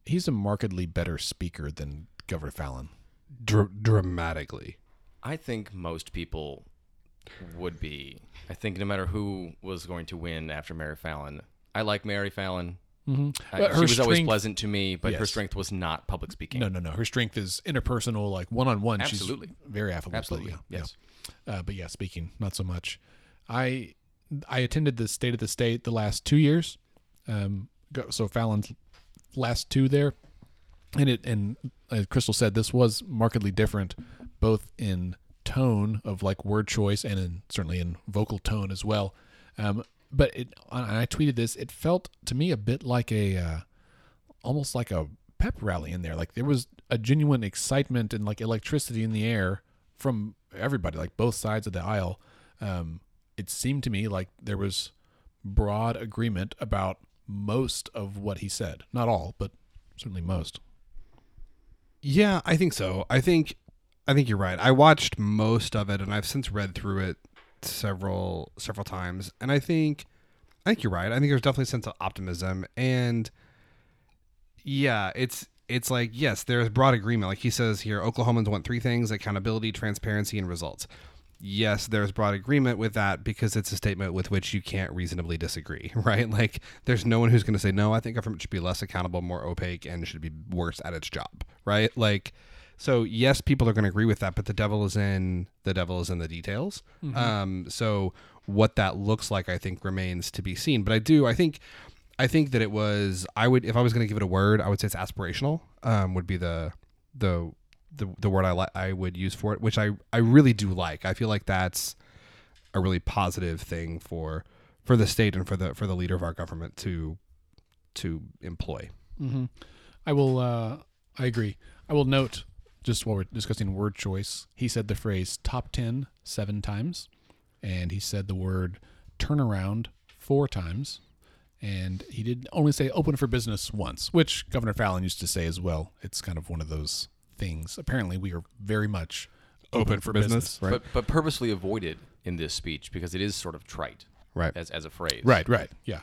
He's a markedly better speaker than Governor Fallin. Dr- dramatically. I think most people would be. I think no matter who was going to win after Mary Fallin, I like Mary Fallin. Mm-hmm. Uh, she was always pleasant to me, but her strength was not public speaking. No, no, no. Her strength is interpersonal, like one on one. Absolutely. She's very affable. so Absolutely. yeah, Yes. yeah. Uh, but yeah, speaking, not so much. I I attended the State of the State the last two years. Um, so Fallin's last two there, and it and as Crystal said, this was markedly different, both in tone of like word choice and in certainly in vocal tone as well. Um, but it, I tweeted this. It felt to me a bit like a, uh, almost like a pep rally in there. Like there was a genuine excitement and like electricity in the air from everybody, like both sides of the aisle. Um, it seemed to me like there was broad agreement about most of what he said. Not all, but certainly most. Yeah, I think so. I think I think you're right. I watched most of it and I've since read through it several several times and I think I think you're right. I think there's definitely a sense of optimism and yeah, it's it's like yes, there's broad agreement. Like he says here, Oklahomans want three things: accountability, transparency, and results. Yes, there's broad agreement with that because it's a statement with which you can't reasonably disagree, right? Like there's no one who's going to say no. I think government should be less accountable, more opaque, and should be worse at its job, right? Like so yes, people are going to agree with that, but the devil is in the devil is in the details. Um, so what that looks like, I think, remains to be seen. But I do, I think, I think that it was. I would, if I was going to give it a word, I would say it's aspirational. Um, would be the the the, the word I li- I would use for it, which I I really do like. I feel like that's a really positive thing for for the state and for the for the leader of our government to to employ. Mm-hmm. I will. Uh, I agree. I will note just while we're discussing word choice, he said the phrase "top 10 seven times, and he said the word "turnaround" four times, and he did only say "open for business" once, which Governor Fallin used to say as well. It's kind of one of those things. Apparently, we are very much open, for business. right? But but purposely avoided in this speech because it is sort of trite right. as as a phrase. Right. Right. Yeah.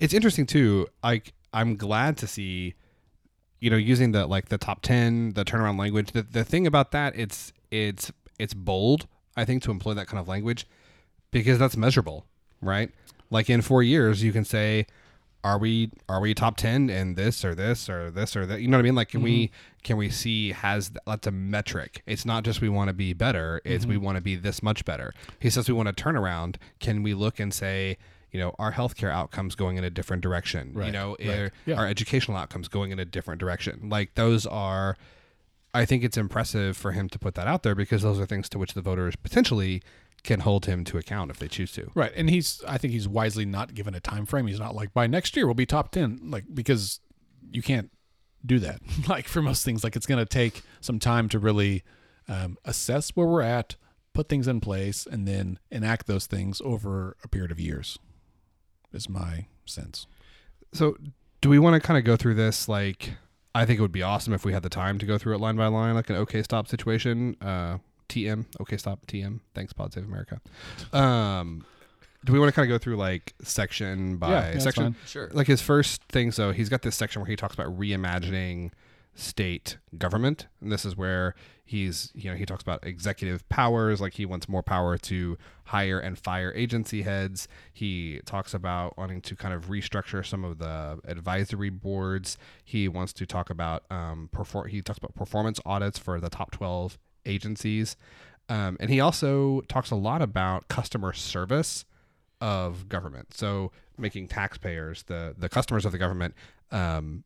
it's interesting too like i'm glad to see you know using the like the top 10 the turnaround language the, the thing about that it's it's it's bold i think to employ that kind of language because that's measurable right? Like in four years you can say are we are we top 10 in this or this or this or that? You know what i mean? Like can we mm-hmm. can we see has that's a metric. It's not just we want to be better it's we mm-hmm. want to be this much better. He says we want to turn around can we look and say you know our healthcare outcomes going in a different direction you know right. er- Yeah. our educational outcomes going in a different direction like those are i think it's impressive for him to put that out there because those are things to which the voters potentially can hold him to account if they choose to Right, and he's I think he's wisely not given a time frame. He's not like by next year we'll be top ten, like because you can't do that. like for most things, like it's going to take some time to really um, assess where we're at, put things in place, and then enact those things over a period of years. Is my sense. So, do we want to kind of go through this? Like, I think it would be awesome if we had the time to go through it line by line, like an OK Stop situation. Uh, TM, OK Stop, TM. Thanks, Pod Save America. Um, do we want to kind of go through like section by Yeah, yeah, section? Sure. Like his first thing, so he's got this section where he talks about reimagining state government, and this is where he's you know he talks about executive powers, like he wants more power to hire and fire agency heads. He talks about wanting to kind of restructure some of the advisory boards. He wants to talk about um, perform. He talks about performance audits for the top twelve agencies, um, and he also talks a lot about customer service of government. So making taxpayers, the the customers of the government, um,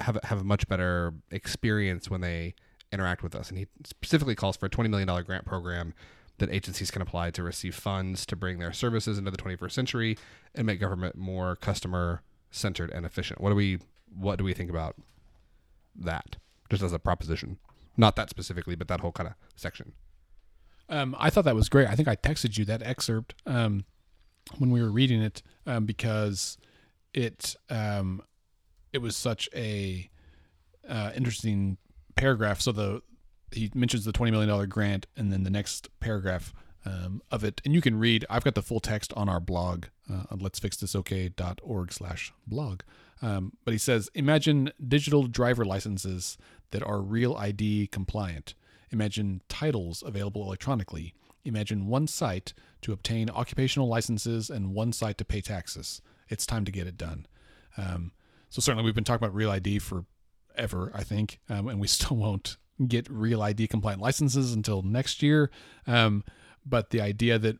have have a much better experience when they interact with us. And he specifically calls for a twenty million dollar grant program that agencies can apply to receive funds to bring their services into the 21st century and make government more customer centered and efficient. What do we what do we think about that? Just as a proposition, not that specifically, but that whole kind of section. Um, I thought that was great. I think I texted you that excerpt um, when we were reading it um, because it um, it was such a uh, interesting paragraph. So the he mentions the twenty million dollar grant, and then the next paragraph um, of it, and you can read. I've got the full text on our blog uh, on let'sfixthisok.org slash blog. Um, but he says, imagine digital driver licenses that are real ID compliant. Imagine titles available electronically. Imagine one site to obtain occupational licenses and one site to pay taxes. It's time to get it done. Um, so certainly we've been talking about real ID forever, I think, um, and we still won't get real ID compliant licenses until next year. Um, but the idea that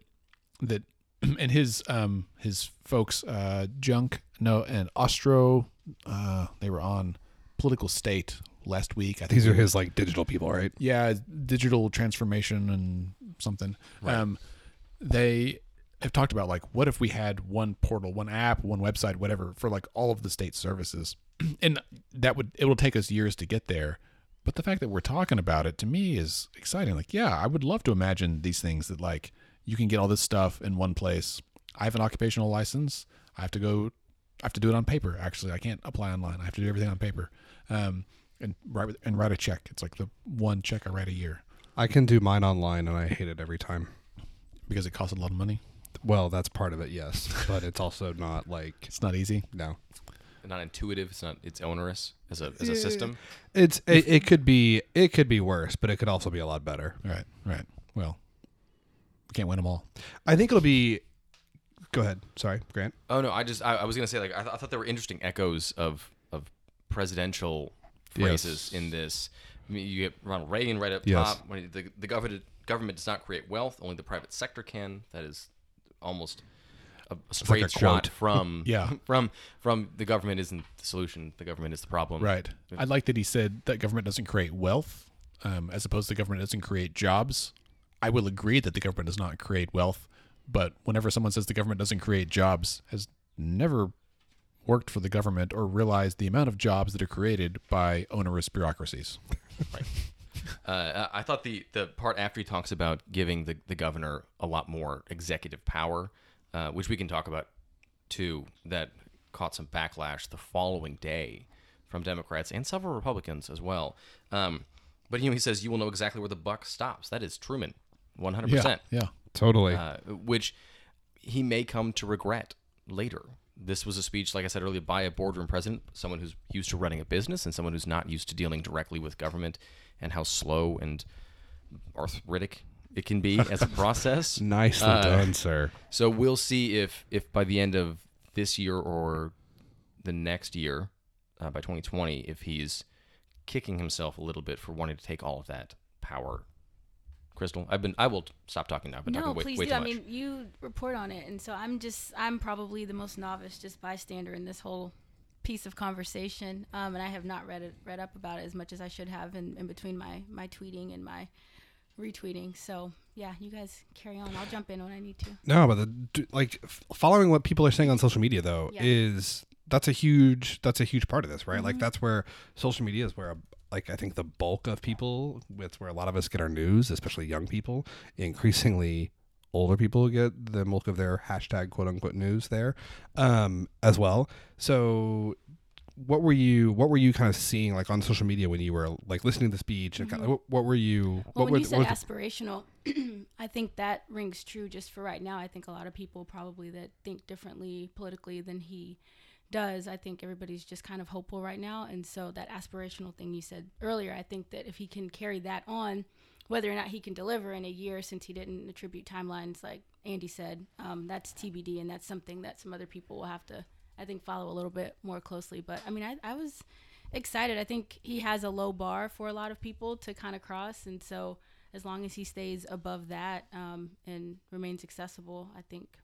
that and his um his folks uh Junk no and Ostrowe uh they were on political state last week. I think These are his like digital people, right? yeah digital transformation and something. Um, they have talked about like what if we had one portal, one app, one website, whatever for like all of the state services, and that would it will take us years to get there. But the fact that we're talking about it to me is exciting. Like, yeah, I would love to imagine these things that like you can get all this stuff in one place. I have an occupational license. I have to go. I have to do it on paper. Actually, I can't apply online. I have to do everything on paper, um, and write and write a check. It's like the one check I write a year I can do mine online, and I hate it every time. because it costs a lot of money. Well, that's part of it, yes, but it's also not like It's not easy. no. Not intuitive. It's not. It's onerous as a as a system. It's it, it could be it could be worse, but it could also be a lot better. Right, right. Well, we can't win them all. I think it'll be. Go ahead. Sorry, Grant. Oh no, I just I, I was gonna say like I, th- I thought there were interesting echoes of of presidential phrases Yes. in this. I mean, you get Ronald Reagan right up Yes. top. When the the government government does not create wealth, only the private sector can. That is almost a, straight a shot quote. from Yeah. from from the government isn't the solution. The government is the problem. Right. I like that he said that government doesn't create wealth, um, as opposed to the government doesn't create jobs. I will agree that the government does not create wealth, but whenever someone says the government doesn't create jobs, has never worked for the government or realized the amount of jobs that are created by onerous bureaucracies. Uh, I I thought the, the part after he talks about giving the, the governor a lot more executive power, uh, which we can talk about too, that caught some backlash the following day from Democrats and several Republicans as well. Um, but you know, he says you will know exactly where the buck stops. That is Truman, one hundred percent. Yeah. Totally. Uh, which he may come to regret later. This was a speech, like I said earlier, by a boardroom president, someone who's used to running a business and someone who's not used to dealing directly with government and how slow and arthritic it can be as a process. Nicely uh, done, sir. So we'll see if if by the end of this year or the next year, uh, by 2020, if he's kicking himself a little bit for wanting to take all of that power. Crystal, I've been. I will stop talking now. I've been no, talking way, please way do. too I mean, you report on it, and so I'm just I'm probably the most novice, just bystander in this whole piece of conversation. Um, and I have not read it, read up about it as much as I should have in, in between my my tweeting and my retweeting. So yeah, you guys carry on. I'll jump in when I need to. No, but the like following what people are saying on social media though Yeah. is that's a huge that's a huge part of this, right? Mm-hmm. Like that's where social media is where like I think the bulk of people it's where a lot of us get our news, especially young people. Increasingly older people get the bulk of their hashtag quote unquote news there um as well. So what were you what were you kind of seeing like on social media when you were like listening to the speech and kind of, what, what were you Mm-hmm. Well, when were you said aspirational, I think that rings true just for right now. I think a lot of people probably that think differently politically than he does. I think everybody's just kind of hopeful right now. And so that aspirational thing you said earlier, I think that if he can carry that on, whether or not he can deliver in a year since he didn't attribute timelines like Andy said, um, that's TBD. And that's something that some other people will have to, I think, follow a little bit more closely. But I mean, I, I was excited. I think he has a low bar for a lot of people to kind of cross. And so as long as he stays above that um, and remains accessible, I think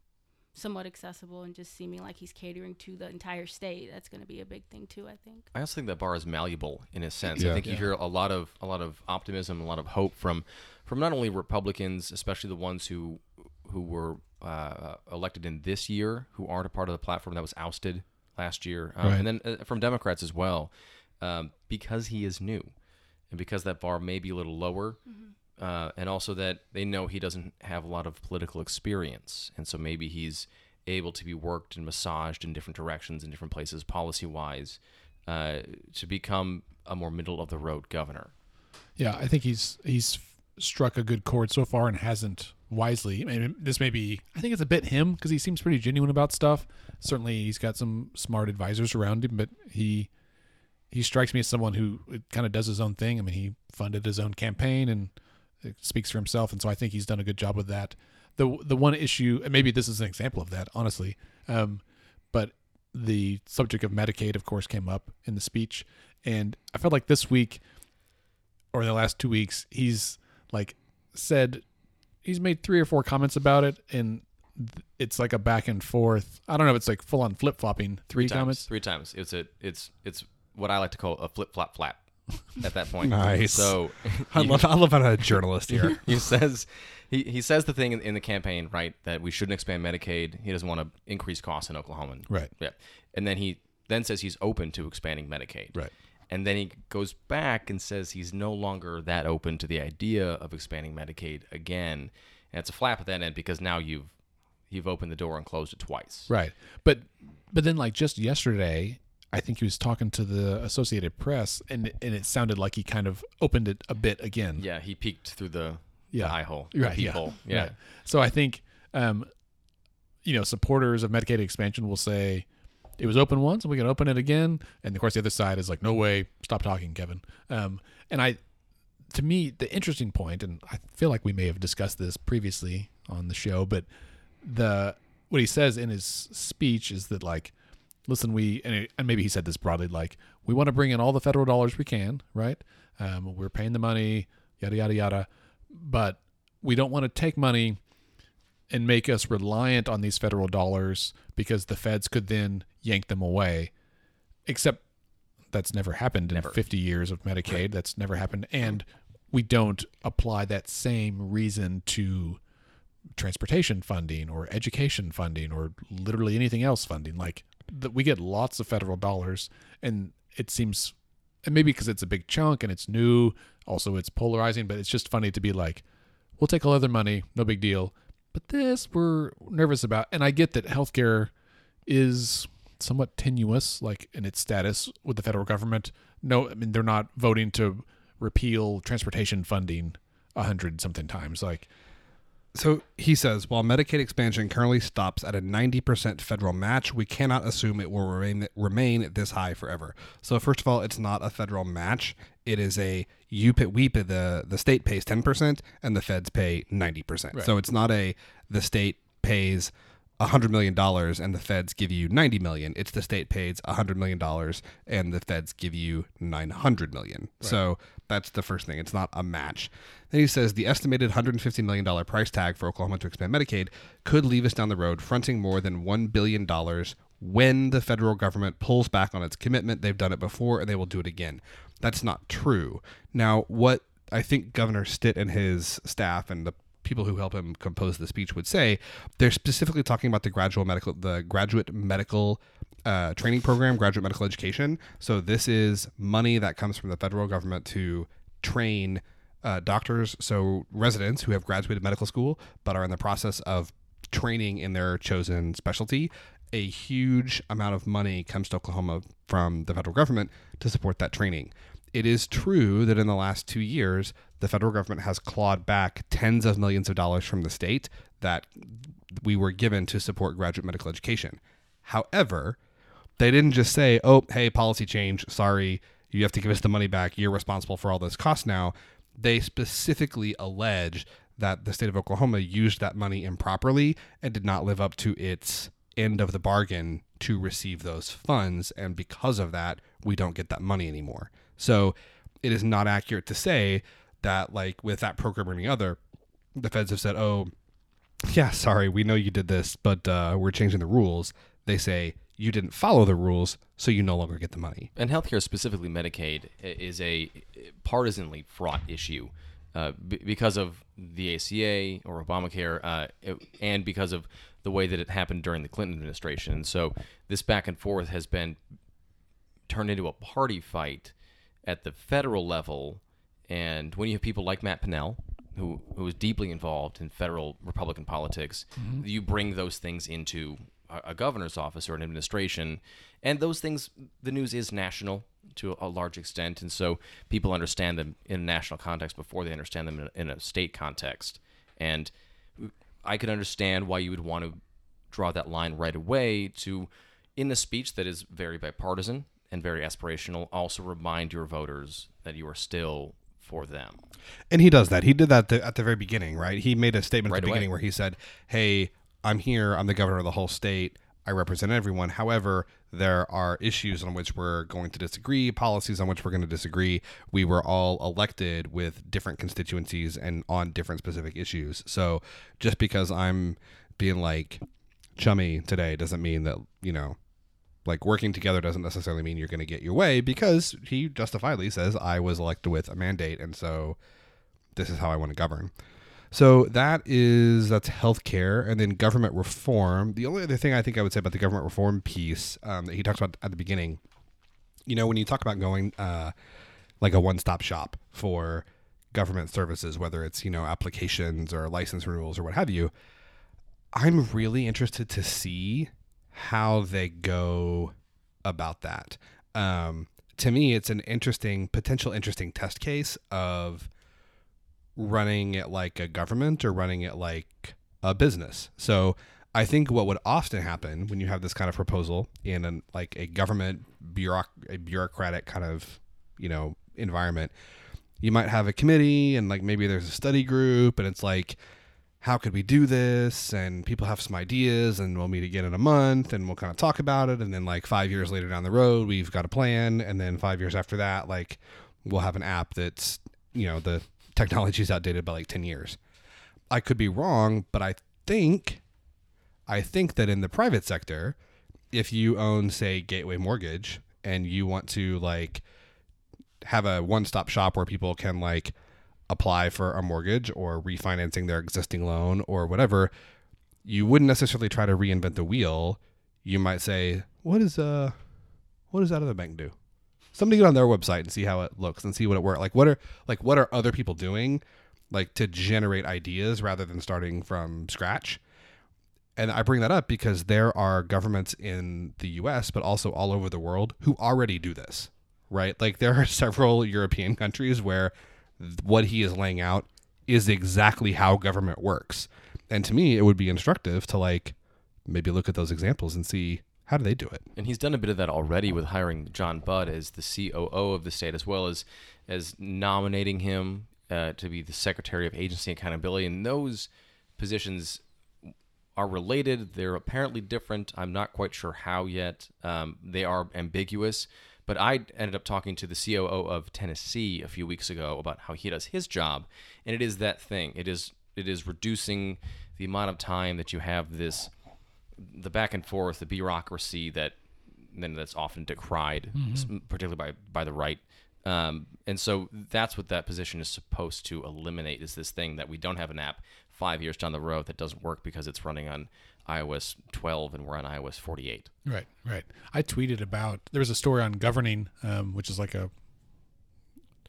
somewhat accessible and just seeming like he's catering to the entire state, that's going to be a big thing too, I think. I also think that bar is malleable in a sense. Yeah. I think you hear a lot of a lot of optimism, a lot of hope from from not only Republicans, especially the ones who who were uh, elected in this year, who aren't a part of the platform that was ousted last year, um, Right. and then uh, from Democrats as well, um, because he is new, and because that bar may be a little lower. Uh, and also that they know he doesn't have a lot of political experience, and so maybe he's able to be worked and massaged in different directions in different places, policy wise, uh, to become a more middle of the road governor. Yeah, I think he's he's struck a good chord so far and hasn't wisely. I mean, this may be. I think it's a bit him because he seems pretty genuine about stuff. Certainly, he's got some smart advisors around him, but he he strikes me as someone who kind of does his own thing. I mean, he funded his own campaign and speaks for himself, and so I think he's done a good job with that. the The one issue, and maybe this is an example of that, honestly, um, but the subject of Medicaid, of course, came up in the speech, and I felt like this week or the last two weeks, he's like said he's made three or four comments about it, and it's like a back and forth. I don't know if it's like full on flip flopping. Three, times. comments. Three times. It's a it's it's what I like to call a flip flop flap. At that point, Nice. So I you- love I love having a journalist here. he says he, he says the thing in, in the campaign right that we shouldn't expand Medicaid. He doesn't want to increase costs in Oklahoma. Right. Yeah. And then he then says he's open to expanding Medicaid. Right. And then he goes back and says he's no longer that open to the idea of expanding Medicaid again. And it's a flap at that end because now you've you've opened the door and closed it twice. Right. But but then like just yesterday, I think he was talking to the Associated Press and and it sounded like he kind of opened it a bit again. Yeah, he peeked through the, Yeah. the eye hole. Right. Yeah. peephole. Yeah. Right. So I think um you know, supporters of Medicaid expansion will say it was open once and we can open it again. And of course the other side is like, no way, stop talking, Kevin. Um and I to me, the interesting point, and I feel like we may have discussed this previously on the show, but the what he says in his speech is that like, listen, we and, it- and maybe he said this broadly, like we want to bring in all the federal dollars we can, right? Um, we're paying the money, yada yada yada, but we don't want to take money and make us reliant on these federal dollars because the feds could then yank them away. Except that's never happened in Never. 50 years of Medicaid. That's never happened. And we don't apply that same reason to transportation funding or education funding or literally anything else funding. Like that we get lots of federal dollars and it seems and maybe because it's a big chunk and it's new, also it's polarizing, but it's just funny to be like, we'll take all other money, no big deal. But this we're nervous about. And I get that healthcare is somewhat tenuous, like in its status with the federal government. No, I mean they're not voting to repeal transportation funding a hundred something times. Like So he says, while Medicaid expansion currently stops at a 90% federal match, we cannot assume it will remain remain this high forever. So first of all, it's not a federal match. It is a you pay, we pay the the state pays 10% and the feds pay 90%. So it's not a the state pays $100 million and the feds give you 90 million. It's the state pays $100 million and the feds give you 900 million. So that's the first thing. It's not a match. Then he says the estimated $150 million price tag for Oklahoma to expand Medicaid could leave us down the road fronting more than $1 billion when the federal government pulls back on its commitment. They've done it before and they will do it again. That's not true. Now, what I think Governor Stitt and his staff and the people who help him compose the speech would say they're specifically talking about the graduate medical the graduate medical uh, training program graduate medical education. So this is money that comes from the federal government to train uh, doctors so residents who have graduated medical school but are in the process of training in their chosen specialty. A huge amount of money comes to oklahoma from the federal government to support that training it is true that in the last two years, the federal government has clawed back tens of millions of dollars from the state that we were given to support graduate medical education. However, they didn't just say, oh, hey, policy change. Sorry, you have to give us the money back. You're responsible for all those costs now. They specifically allege that the state of Oklahoma used that money improperly and did not live up to its end of the bargain to receive those funds. And because of that, we don't get that money anymore. So it is not accurate to say that, like, with that program or any other, the feds have said, oh, yeah, sorry, we know you did this, but uh, we're changing the rules. They say, you didn't follow the rules, so you no longer get the money. And healthcare, specifically Medicaid, is a partisanly fraught issue uh, b- because of the ACA or Obamacare, uh, and because of the way that it happened during the Clinton administration. And so this back and forth has been turned into a party fight at the federal level. And when you have people like Matt Pinnell, who who is deeply involved in federal Republican politics, mm-hmm. you bring those things into a, a governor's office or an administration, and those things, the news is national to a large extent, and so people understand them in a national context before they understand them in a, in a state context. And I could understand why you would want to draw that line right away to, in a speech that is very bipartisan and very aspirational, also remind your voters that you are still for them. And he does that. He did that at the very beginning, right? He made a statement Right at the away. beginning where he said, "Hey, I'm here. I'm the governor of the whole state. I represent everyone. However, there are issues on which we're going to disagree, policies on which we're going to disagree. We were all elected with different constituencies and on different specific issues. So, just because I'm being like chummy today doesn't mean that you know like working together doesn't necessarily mean you're going to get your way because he justifiably says I was elected with a mandate and so this is how I want to govern. So that is that's healthcare and then government reform. The only other thing I think I would say about the government reform piece um, that he talks about at the beginning, you know, when you talk about going uh, like a one-stop shop for government services, whether it's you know applications or license renewals or what have you, I'm really interested to see how they go about that. Um, to me, it's an interesting, potential interesting test case of running it like a government or running it like a business. So I think what would often happen when you have this kind of proposal in an like a government bureauc- a bureaucratic kind of you know environment, you might have a committee and like maybe there's a study group and it's like how could we do this? And people have some ideas and we'll meet again in a month and we'll kind of talk about it. And then like 5 years later down the road we've got a plan. And then 5 years after that like we'll have an app that's you know the technology is outdated by like 10 years. I could be wrong, but I think I think that in the private sector, if you own say Gateway Mortgage and you want to like have a one-stop shop where people can like apply for a mortgage or refinancing their existing loan or whatever, you wouldn't necessarily try to reinvent the wheel. You might say, "What is uh what does of the bank do?" somebody get on their website and see how it looks and see what it works. Like what are like what are other people doing, like to generate ideas rather than starting from scratch. And I bring that up because there are governments in the U.S. but also all over the world who already do this, right? Like there are several European countries where what he is laying out is exactly how government works. And to me, it would be instructive to like maybe look at those examples and see how do they do it? And he's done a bit of that already with hiring John Budd as the COO of the state, as well as as nominating him uh, to be the Secretary of Agency Accountability. And those positions are related. They're apparently different. I'm not quite sure how yet. Um, they are ambiguous. But I ended up talking to the COO of Tennessee a few weeks ago about how he does his job, and it is that thing. It is it is reducing the amount of time that you have this the back and forth, the bureaucracy that then that's often decried, mm-hmm. particularly by by the right. Um, and so that's what that position is supposed to eliminate is this thing that we don't have an app five years down the road that doesn't work because it's running on iOS 12 and we're on iOS 48. Right, right. I tweeted about there was a story on governing, um, which is like a,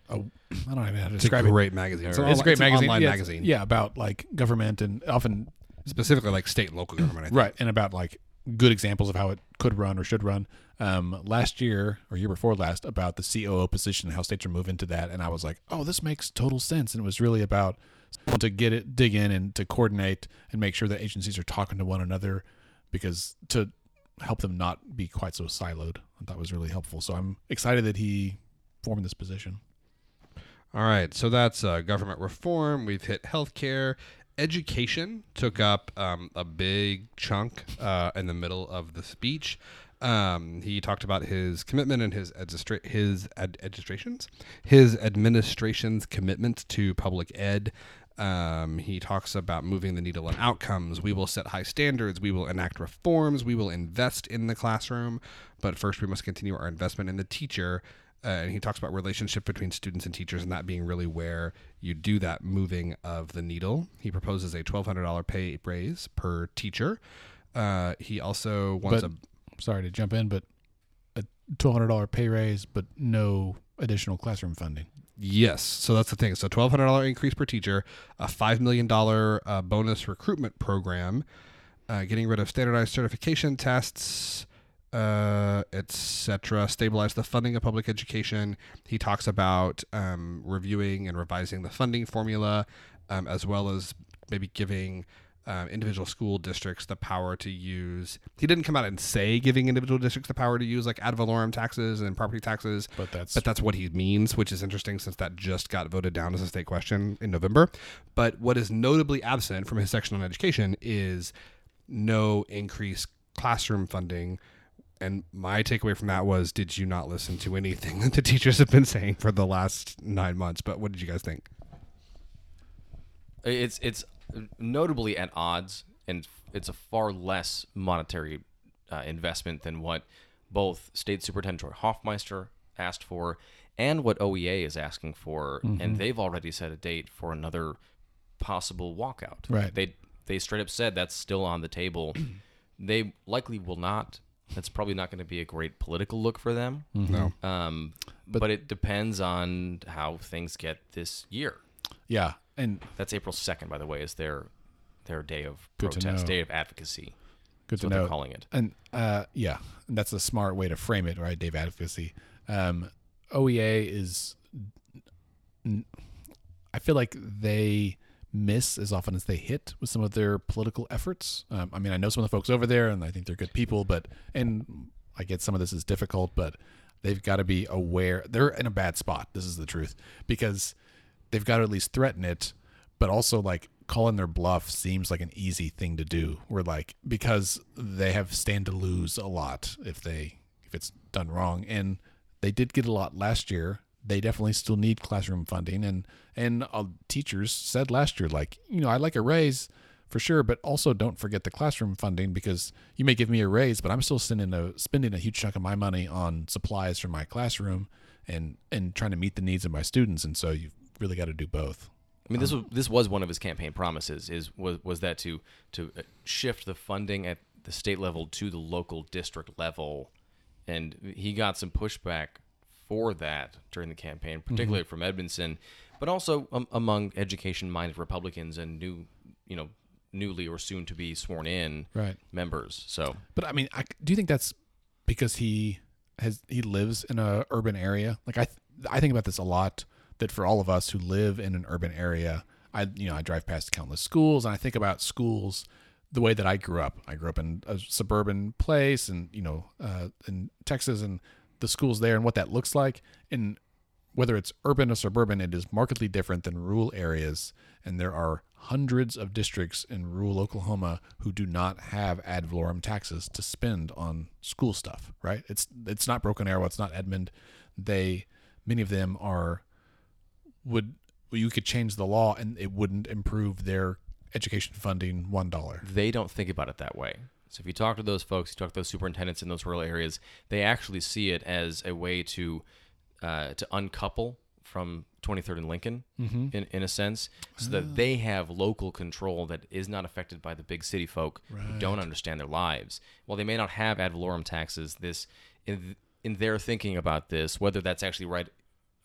a I don't know how to describe it's a great it. magazine. It's, it's a great it's magazine. Online yeah, magazine. Yeah, about like government and often specifically like state and local government. Right, and about like good examples of how it could run or should run. Um, last year or year before last, about the COO position, and how states are moving to that, and I was like, oh, this makes total sense. And it was really about to get it, dig in, and to coordinate and make sure that agencies are talking to one another, because to help them not be quite so siloed. I thought was really helpful. So I'm excited that he formed this position. All right, so that's uh, government reform. We've hit healthcare education took up um, a big chunk uh, in the middle of the speech. Um, he talked about his commitment and his administra- his ad- administrations, his administration's commitment to public ed. Um, he talks about moving the needle on outcomes. We will set high standards. We will enact reforms. We will invest in the classroom. But first, we must continue our investment in the teacher uh, and he talks about relationship between students and teachers and that being really where you do that moving of the needle. He proposes a $1,200 pay raise per teacher. Uh, he also wants but, a. Sorry to jump in, but a $1,200 pay raise, but no additional classroom funding. Yes, so that's the thing. So twelve hundred dollar increase per teacher, a five million dollar uh, bonus recruitment program, uh, getting rid of standardized certification tests, uh, etc. Stabilize the funding of public education. He talks about um, reviewing and revising the funding formula, um, as well as maybe giving um, individual school districts the power to use. He didn't come out and say giving individual districts the power to use like ad valorem taxes and property taxes, but that's but that's what he means, which is interesting since that just got voted down as a state question in November. But what is notably absent from his section on education is no increased classroom funding and my takeaway from that was did you not listen to anything that the teachers have been saying for the last nine months but what did you guys think it's it's notably at odds and it's a far less monetary uh, investment than what both State Superintendent Joy Hofmeister asked for and what OEA is asking for, Mm-hmm. and they've already set a date for another possible walkout. Right. They they straight up said that's still on the table. they likely will not. That's probably not going to be a great political look for them. No. Um, but, it depends on how things get this year. Yeah, and That's April second, by the way, is their their day of Good protest, day of advocacy. good to what they're know. calling it. And uh, yeah, and that's a smart way to frame it, right? Dave advocacy. Um, OEA is. I feel like they miss as often as they hit with some of their political efforts. Um, I mean, I know some of the folks over there, and I think they're good people, but and I get some of this is difficult, but they've got to be aware they're in a bad spot. This is the truth because they've got to at least threaten it, but also like calling their bluff seems like an easy thing to do. We're like because they have stand to lose a lot if they if it's done wrong, and they did get a lot last year. They definitely still need classroom funding, and and uh, teachers said last year like you know I'd like a raise for sure, but also don't forget the classroom funding because you may give me a raise, but I'm still sending a spending a huge chunk of my money on supplies for my classroom and and trying to meet the needs of my students, and so you've really got to do both. I mean, this was this was one of his campaign promises. Is was was that to to uh, shift the funding at the state level to the local district level, and he got some pushback for that during the campaign, particularly from Edmondson, but also um, among education-minded Republicans and new, you know, newly or soon to be sworn in Right. members. So But I mean, I, do you think that's because he has he lives in a urban area? Like I th- I think about this a lot. That for all of us who live in an urban area, I you know I drive past countless schools, and I think about schools the way that I grew up. I grew up in a suburban place, and you know uh, in Texas, and the schools there, and what that looks like, and whether it's urban or suburban, it is markedly different than rural areas. And there are hundreds of districts in rural Oklahoma who do not have ad valorem taxes to spend on school stuff. Right? It's it's not Broken Arrow. It's not Edmond. They many of them are would you could change the law and it wouldn't improve their education funding one dollar. they don't think about it that way. So if you talk to those folks, you talk to those superintendents in those rural areas, they actually see it as a way to uh, to uncouple from 23rd and Lincoln in, in a sense, so that they have local control that is not affected by the big city folk who don't understand their lives. While they may not have ad valorem taxes, this in, in their thinking about this, whether that's actually right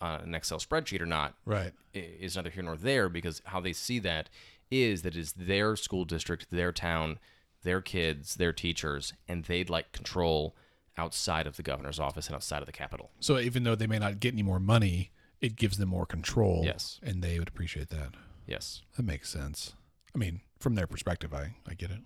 on an Excel spreadsheet or not, Right. is neither here nor there because how they see that is that it's their school district, their town, their kids, their teachers, and they'd like control outside of the governor's office and outside of the Capitol. So even though they may not get any more money, it gives them more control. Yes. And they would appreciate that. Yes. That makes sense. I mean, from their perspective, I, I get it.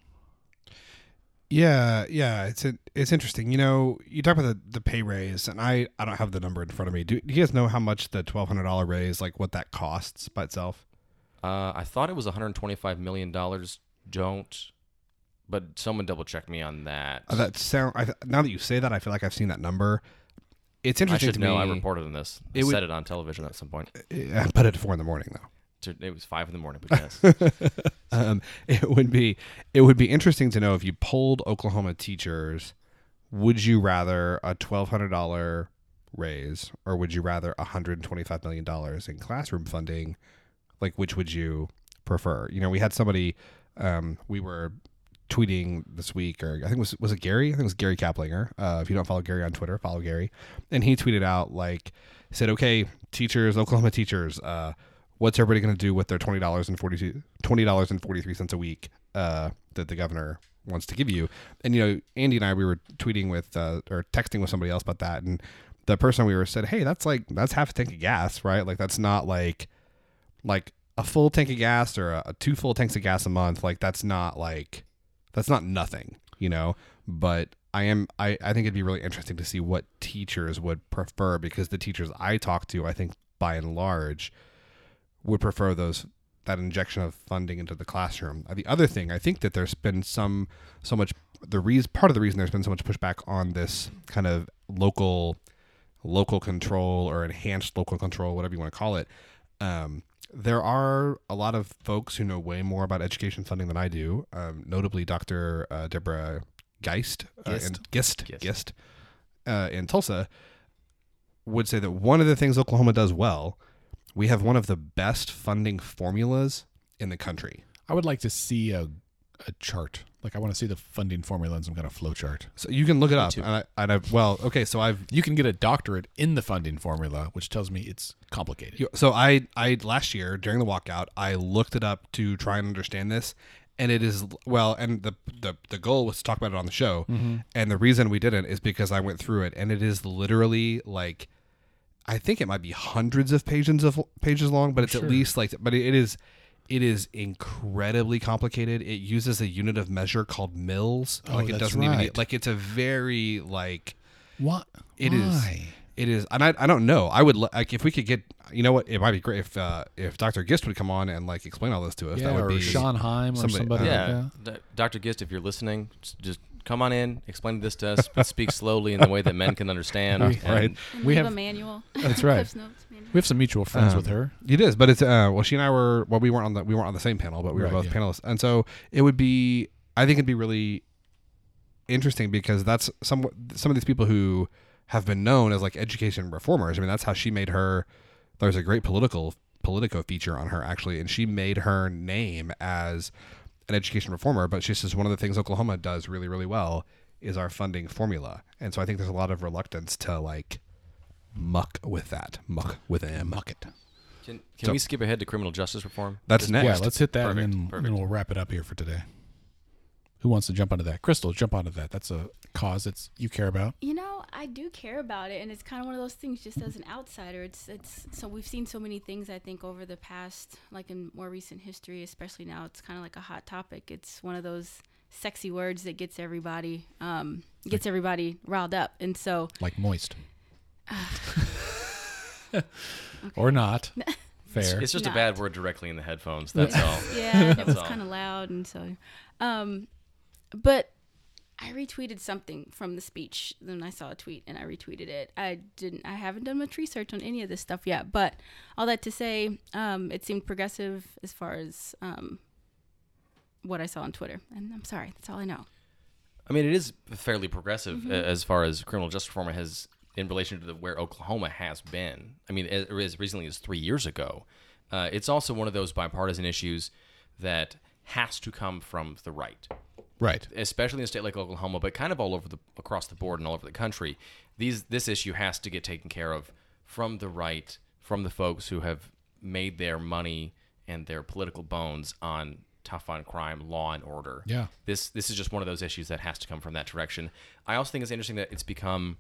Yeah, yeah, it's a, it's interesting. You know, you talk about the, the pay raise, and I, I don't have the number in front of me. Do, do you guys know how much the twelve hundred dollar raise, like what that costs by itself? Uh, I thought it was 125 million dollars. Don't, but someone double check me on that. Uh, that sound. I, now that you say that, I feel like I've seen that number. It's I interesting should to know. me. I reported on this. I it would- said it on television at some point. I put it at four in the morning though. It was five in the morning, but yes. um, it would be it would be interesting to know if you polled Oklahoma teachers, would you rather a twelve hundred dollar raise or would you rather hundred and twenty five million dollars in classroom funding? Like, which would you prefer? You know, we had somebody um, we were tweeting this week, or I think it was was it Gary? I think it was Gary Kaplinger. Uh, if you don't follow Gary on Twitter, follow Gary. And he tweeted out like said, "Okay, teachers, Oklahoma teachers, uh, what's everybody going to do with their twenty dollars and forty twenty dollars and forty three cents a week uh, that the governor wants to give you?" And you know, Andy and I we were tweeting with uh, or texting with somebody else about that, and the person we were said, "Hey, that's like that's half a tank of gas, right? Like that's not like like." A full tank of gas or a, a two full tanks of gas a month, like that's not like that's not nothing, you know. But I am I, I think it'd be really interesting to see what teachers would prefer because the teachers I talk to, I think by and large, would prefer those that injection of funding into the classroom. The other thing, I think that there's been some so much the reason part of the reason there's been so much pushback on this kind of local local control or enhanced local control, whatever you want to call it. Um, there are a lot of folks who know way more about education funding than I do. Um, notably, Dr. Uh, Deborah Geist, uh, Gist. and Gist, Gist. Gist, uh, in Tulsa, would say that one of the things Oklahoma does well, we have one of the best funding formulas in the country. I would like to see a a chart. Like I want to see the funding formula in some kind of flow chart. So you can look it up. And, I, and I've well, okay, so I've You can get a doctorate in the funding formula, which tells me it's complicated. You- So I I last year during the walkout I looked it up to try and understand this, and it is well, and the the the goal was to talk about it on the show, mm-hmm. and the reason we didn't is because I went through it, and it is literally like, I think it might be hundreds of pages of pages long, but it's at least like, but it is. It is incredibly complicated. It uses a unit of measure called mils. Oh, like it that's doesn't even right. like it's a very like What? it is. Why? It is, and I, I don't know. I would like if we could get. You know what? It might be great if uh, if Dr. Gist would come on and like explain all this to us. Yeah, that would or be Shawn Hime or somebody- somebody. uh, like Yeah, Dr. Gist, if you're listening, just come on in, explain this to us, but speak slowly in the way that men can understand. We- and- right. And We have- a manual. That's right. Notes manual. We have some mutual friends Um, with her. It is, but it's uh well she and I were well we weren't on the we weren't on the same panel, but we were both yeah. panelists. And so it would be I think it'd be really interesting because that's some some of these people who have been known as like education reformers. I mean, that's how she made her there's a great political Politico feature on her actually, and she made her name as an education reformer, but she says one of the things Oklahoma does really, really well is our funding formula. And so I think there's a lot of reluctance to like muck with that. Muck with a M. Muck it. Can, can So- we skip ahead to criminal justice reform? That's Just- next. Yeah, let's hit that Perfect, and then, perfect. then we'll wrap it up here for today. Who wants to jump onto that? Crystal, jump onto that. That's a cause that's you care about. You know, I do care about it, and it's kind of one of those things. Just as an outsider, it's it's so we've seen so many things. I think over the past, like in more recent history, especially now, it's kind of like a hot topic. It's one of those sexy words that gets everybody um, gets everybody riled up, and so Like moist. or not. It's, Fair. it's just a bad word directly in the headphones. That's all. yeah, and it was kind of loud, and so, um, but I retweeted something from the speech. Then I saw a tweet and I retweeted it. I didn't. I haven't done much research on any of this stuff yet, but all that to say, um, it seemed progressive as far as um, what I saw on Twitter. And I'm sorry, that's all I know. I mean, it is fairly progressive Mm-hmm. as far as criminal justice reform has in relation to the, where Oklahoma has been. I mean, as, as recently as three years ago. Uh, it's also one of those bipartisan issues that has to come from the right, Right. especially in a state like Oklahoma, but kind of all over the across the board and all over the country. These this issue has to get taken care of from the right, from the folks who have made their money and their political bones on tough on crime, law and order Yeah. this this is just one of those issues that has to come from that direction. I also think it's interesting that it's become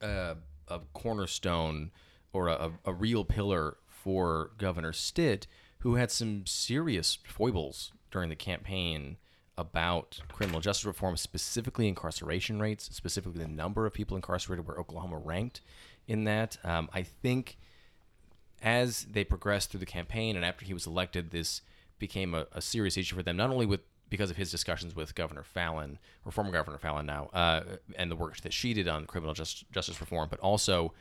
a, a cornerstone or a, a real pillar for Governor Stitt, who had some serious foibles during the campaign about criminal justice reform, specifically incarceration rates, specifically the number of people incarcerated, where Oklahoma ranked in that. Um, I think as they progressed through the campaign and after he was elected, this became a, a serious issue for them, not only with because of his discussions with Governor Fallin, or former Governor Fallin now, uh, and the work that she did on criminal just, justice reform, but also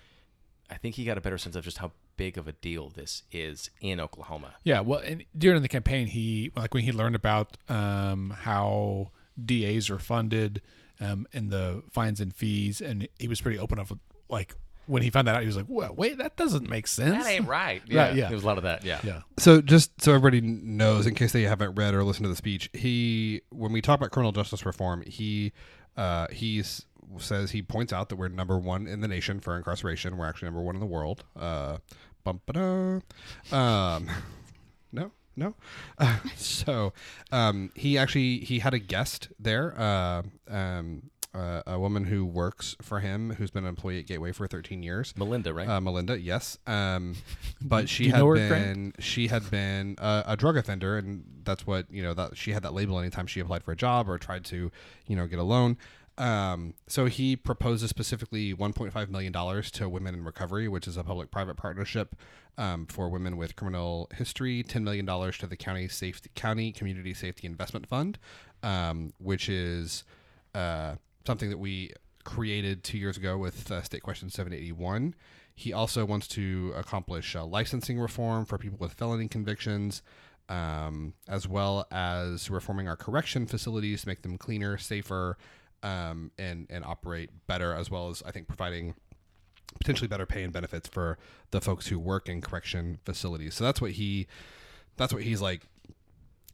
I think he got a better sense of just how big of a deal this is in Oklahoma. Yeah, well, and during the campaign, he like when he learned about um, how DAs are funded um, and the fines and fees, and he was pretty open up. Like when he found that out, he was like, well, "Wait, that doesn't make sense." That ain't right. Yeah, yeah. There was a lot of that. Yeah. Yeah, So just so everybody knows, in case they haven't read or listened to the speech, he when we talk about criminal justice reform, he uh, he says he points out that we're number one in the nation for incarceration. We're actually number one in the world. Uh, bum. Um, no, no. Uh, so um, he actually he had a guest there. Uh, um, uh, a woman who works for him, who's been an employee at Gateway for 13 years. Melinda, right? Uh, Melinda, yes. Um, but she had been she had been a, a drug offender, and that's what you know that she had that label anytime she applied for a job or tried to you know get a loan. Um, so he proposes specifically 1.5 million dollars to Women in Recovery, which is a public-private partnership um, for women with criminal history. 10 million dollars to the county safety county community safety investment fund, um, which is uh, something that we created two years ago with uh, State Question 781. he also wants to accomplish uh, licensing reform for people with felony convictions, um, as well as reforming our correction facilities to make them cleaner, safer, um, and and operate better, as well as I think providing potentially better pay and benefits for the folks who work in correction facilities. So that's what he that's what he's like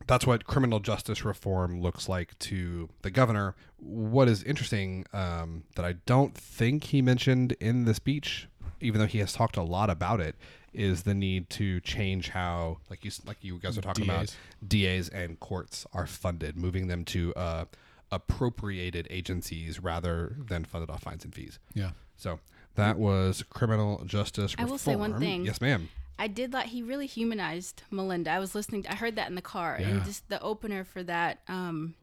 that's what criminal justice reform looks like to the governor. What is interesting um, that I don't think he mentioned in the speech, even though he has talked a lot about it, is the need to change how, like you like you guys are talking about, DAs and courts are funded, moving them to uh, appropriated agencies rather than funded off fines and fees. Yeah. So that was criminal justice reform. I will say one thing. Yes, ma'am. I did like he really humanized Melinda. I was listening. I heard that in the car, Yeah. and just the opener for that, um,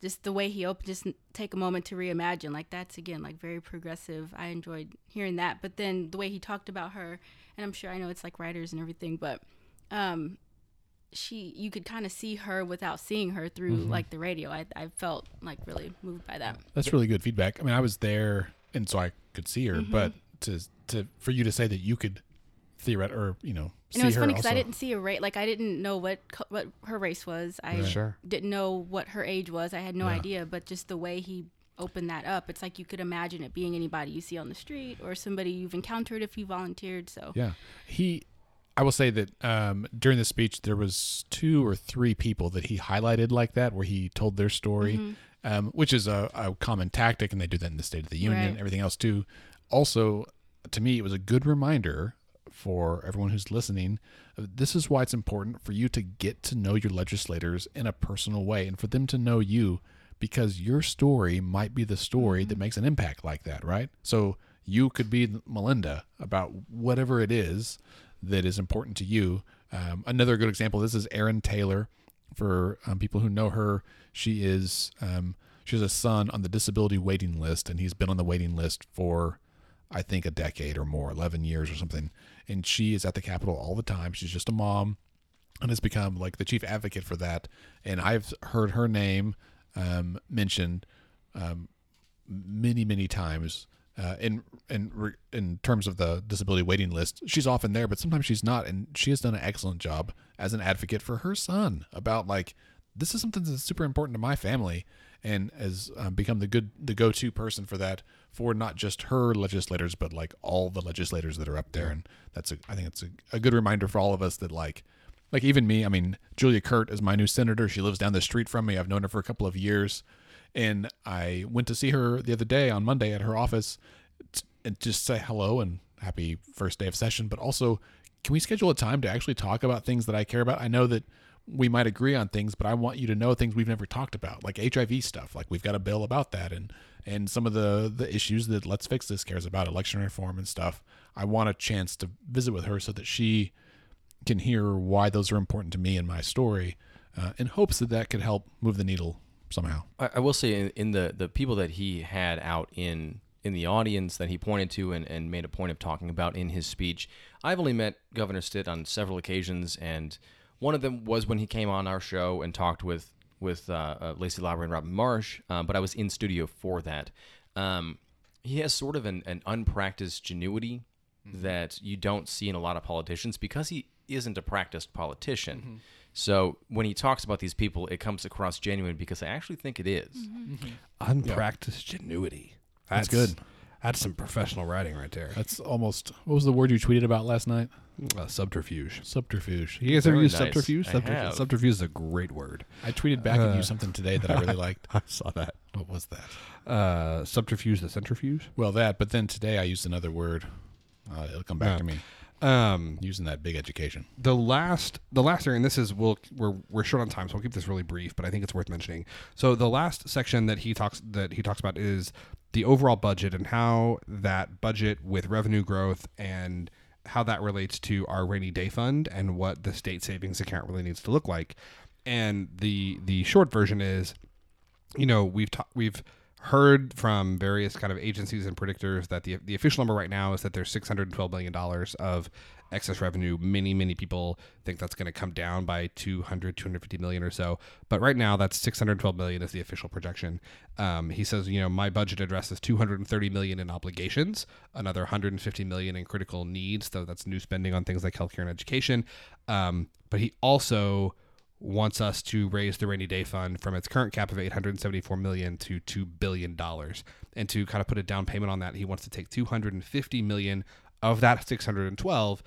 just the way he opened, just take a moment to reimagine. Like that's again like very progressive. I enjoyed hearing that. But then the way he talked about her, and I'm sure I know it's like writers and everything, but um, she you could kind of see her without seeing her through like the radio. I I felt like really moved by that. That's really good feedback. I mean, I was there, and so I could see her. Mm-hmm. But to to for you to say that you could theoret or you know see And it was her funny because I didn't see a race. Like I didn't know what what her race was. I Sure. didn't know what her age was. I had no Yeah. idea. But just the way he opened that up, it's like you could imagine it being anybody you see on the street or somebody you've encountered if you volunteered. So Yeah, he. I will say that um, during the speech there was two or three people that he highlighted like that, where he told their story, Mm-hmm. um, which is a, a common tactic, and they do that in the State of the Union, Right. and everything else too. Also, to me, it was a good reminder for everyone who's listening. This is why it's important for you to get to know your legislators in a personal way, and for them to know you, because your story might be the story that makes an impact like that, right? So you could be Melinda about whatever it is that is important to you. Um, another good example. This is Erin Taylor. For um, people who know her, she is um, she has a son on the disability waiting list, and he's been on the waiting list for I think a decade or more, eleven years or something. And she is at the Capitol all the time. She's just a mom, and has become like the chief advocate for that. And I've heard her name um, mentioned um, many many times uh, in in in terms of the disability waiting list. She's often there, but sometimes she's not, and she has done an excellent job as an advocate for her son about like this is something that's super important to my family, and has um, become the good the go to person for that for not just her legislators, but like all the legislators that are up there, and that's a I think it's a, a good reminder for all of us that like like even me, I mean, Julia Kirt is my new senator. She lives down the street from me. I've known her for a couple of years. And I went to see her the other day on Monday at her office and just say hello and happy first day of session. But also, can we schedule a time to actually talk about things that I care about? I know that we might agree on things, but I want you to know things we've never talked about, like HIV stuff. Like we've got a bill about that, and and some of the the issues that Let's Fix This cares about, election reform and stuff. I want a chance to visit with her so that she can hear why those are important to me and my story, uh, in hopes that that could help move the needle somehow. I, I will say in, in the the people that he had out in in the audience that he pointed to and, and made a point of talking about in his speech, I've only met Governor Stitt on several occasions, and one of them was when he came on our show and talked with with uh, uh, Lacey Lowry and Robin Marsh. Um, but I was in studio for that. Um, he has sort of an, an unpracticed genuity that you don't see in a lot of politicians because he isn't a practiced politician. So when he talks about these people, it comes across genuine because I actually think it is. Unpracticed genuity. That's good. That's some professional writing right there. That's almost what was the word you tweeted about last night? Uh, subterfuge. Subterfuge. You guys ever Very use nice. subterfuge? I Subterfuge, have. subterfuge is a great word. I tweeted back at Uh. you something today that I really liked. I saw that. What was that? Uh, subterfuge, the centrifuge. Well, that. But then today I used another word. Uh, it'll come back Yeah. to me Um, using that big education. the last the last area and this is we'll we're we're short on time so we'll keep this really brief but i think it's worth mentioning so the last section that he talks that he talks about is the overall budget and how that budget with revenue growth and how that relates to our rainy day fund and what the state savings account really needs to look like and the the short version is you know we've ta- we've heard from various kind of agencies and predictors that the the official number right now is that there's 612 million dollars of excess revenue. Many many people think that's going to come down by 200 250 million or so, but right now that's 612 million is the official projection. Um, he says, you know, my budget addresses 230 million in obligations, another 150 million in critical needs, so that's new spending on things like healthcare and education. Um, but he also wants us to raise the rainy day fund from its current cap of 874 million to 2 billion dollars. And to kind of put a down payment on that he wants to take 250 million of that 612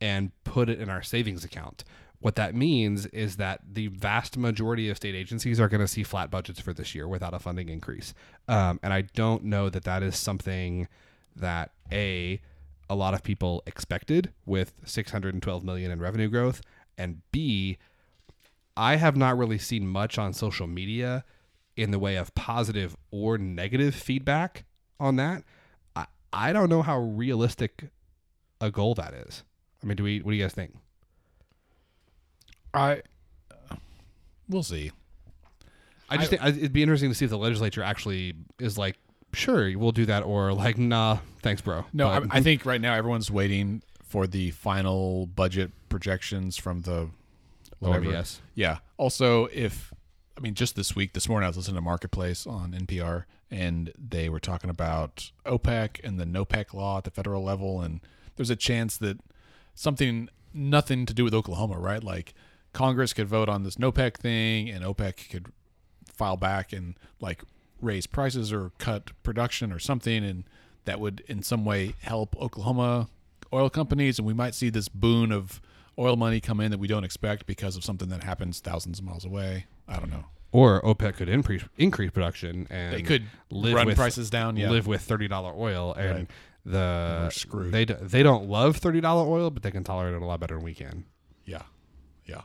and put it in our savings account. What that means is that the vast majority of state agencies are going to see flat budgets for this year without a funding increase. Um, and i don't know that that is something that a a lot of people expected with 612 million in revenue growth and b I have not really seen much on social media in the way of positive or negative feedback on that. I, I don't know how realistic a goal that is. I mean, do we? What do you guys think? I we'll see. I just think it'd be interesting to see if the legislature actually is like, sure, we'll do that, or like, nah, thanks, bro. No, But- I, I think right now everyone's waiting for the final budget projections from the whatever. Yeah. Also, if I mean, just this week, this morning, I was listening to Marketplace on NPR, and they were talking about OPEC and the NOPEC law at the federal level, and there's a chance that something nothing to do with Oklahoma, right? Like Congress could vote on this NOPEC thing, and OPEC could file back and like raise prices or cut production or something, and that would in some way help Oklahoma oil companies, and we might see this boon of oil money come in that we don't expect because of something that happens thousands of miles away. I don't know. Or OPEC could increase increase production and They could live run with, prices down. Yeah, live with thirty dollar oil, and Right. the We're screwed. they d- they don't love thirty dollar oil, but they can tolerate it a lot better than we can. yeah, yeah.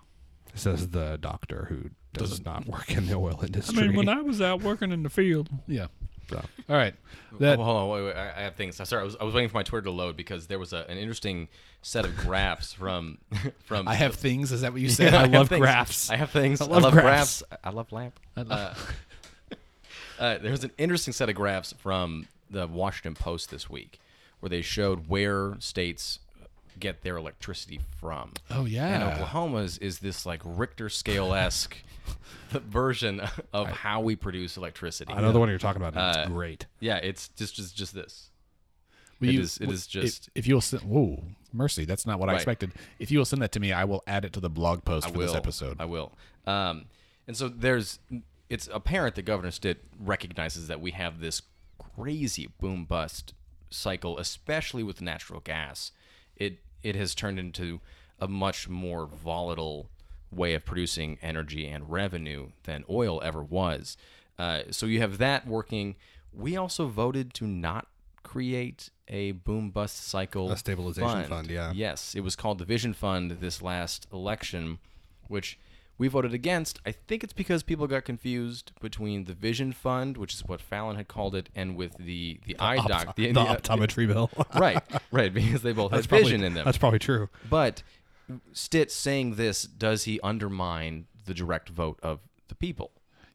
Says the doctor who does not work in the oil industry. I industry. mean, when I was out working in the field, Yeah. So. All right. That oh, hold on, wait, wait, I I have things. Sorry, I was, I was waiting for my Twitter to load because there was a, an interesting set of graphs from from. I have things. Is that what you Yeah, said? I I, love things. graphs. I have things. I love love, graphs. graphs. I love lamp. I love- Uh, uh, there's an interesting set of graphs from the Washington Post this week, where they showed where states get their electricity from. oh yeah, And. Oklahoma's is this like Richter scale esque version of how we produce electricity. I know the one you're talking about. Uh, it's great. Yeah, it's just just just this. Will it you- is- it is just- If, if you'll send. Whoa, mercy. That's not what I expected. If you will send that to me, I will add it to the blog post I for will. this episode. I will. Um, and so there's, it's apparent that Governor Stitt recognizes that we have this crazy boom bust cycle, especially with natural gas. It it has turned into a much more volatile way of producing energy and revenue than oil ever was. Uh, so you have that working. We also voted to not create a boom bust cycle A stabilization fund, yeah. Yes, it was called the Vision Fund this last election, which we voted against. I think it's because people got confused between the Vision Fund, which is what Fallin had called it, and with the the eye doc, the, the- optometry bill. right, right, because they both had That's probably- vision in them. That's probably true. But Stitt saying this, does he undermine the direct vote of the people?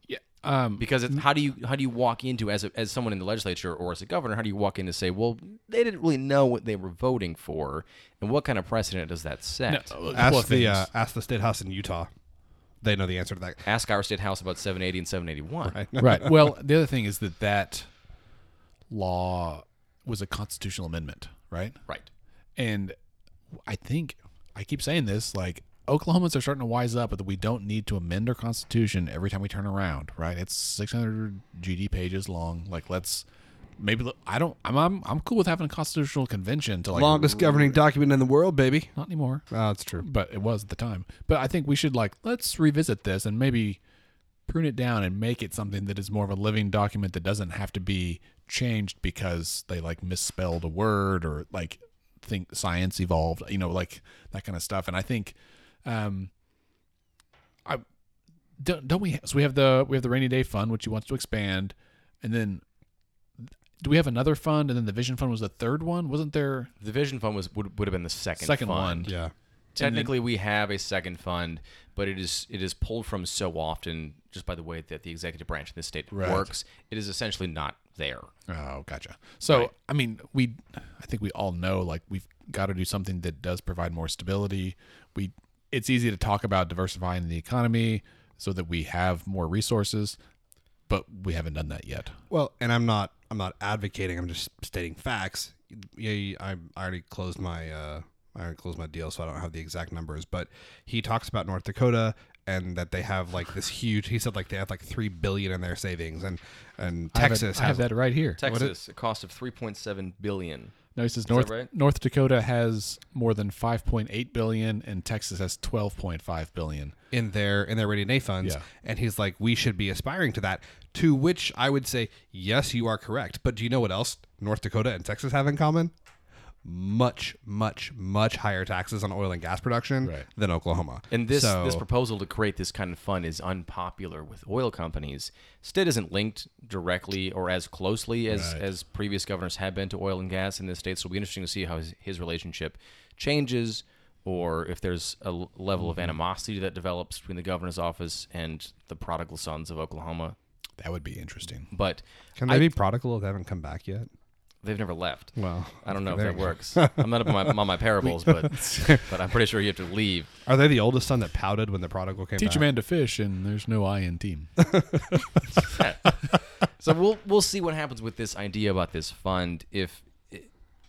yeah. Um. Because it's, how do you how do you walk into as a, as someone in the legislature or as a governor? How do you walk in to say, well, they didn't really know what they were voting for, and what kind of precedent does that set? no, a couple of Ask the uh, ask the state house in Utah. They know the answer to that. Ask our state house about 780 and 781. Right. right. Well, the other thing is that that law was a constitutional amendment, right? Right. And I think I keep saying this, like Oklahomans are starting to wise up that we don't need to amend our constitution every time we turn around, right? It's 600 GD pages long. Like, let's maybe I don't. I'm I'm, I'm cool with having a constitutional convention to like Longest governing document in the world, baby. not anymore, Oh, that's true. but it was at the time. But I think we should like let's revisit this and maybe prune it down and make it something that is more of a living document that doesn't have to be changed because they like misspelled a word or like think science evolved, you know, like that kind of stuff. And I think, um, I don't don't we so we have the we have the rainy day fund which he wants to expand, and then do we have another fund and then the vision fund was the third one? Wasn't there The Vision Fund was would, would have been the second Second fund. one. Yeah. Technically, we have a second fund, but it is it is pulled from so often just by the way that the executive branch in this state Right. works. It is essentially not there. Oh, gotcha. So, I mean, we, I think we all know like we've got to do something that does provide more stability. We, it's easy to talk about diversifying the economy so that we have more resources, but we haven't done that yet. Well, and I'm not I'm not advocating. I'm just stating facts. Yeah, I, I already closed my uh, I already closed my deal, so I don't have the exact numbers. But he talks about North Dakota and that they have like this huge. He said like they have like three billion in their savings, and and I have it- Texas I have has that right here. Texas, a cost of three point seven billion. No, he says that North right? North Dakota has more than 5.8 billion, and Texas has 12.5 billion. in their in their rainy day funds Yeah. and he's like we should be aspiring to that to which i would say yes you are correct but do you know what else north dakota and texas have in common much much much higher taxes on oil and gas production Right. than oklahoma And this So- this proposal to create this kind of fund is unpopular with oil companies. Stitt isn't linked directly or as closely as Right. as previous governors have been to oil and gas in this state. So it'll be interesting to see how his, his relationship changes, or if there's a level Mm-hmm. of animosity that develops between the governor's office and the prodigal sons of Oklahoma. That would be interesting. But can they I- be prodigal if they haven't come back yet they've never left. well I don't know if that works. I'm not up on my, on my parables, but but I'm pretty sure you have to leave. are they the oldest son that pouted when the prodigal came Teach back a man to fish, and there's no I in team. So we'll we'll see what happens with this idea about this fund if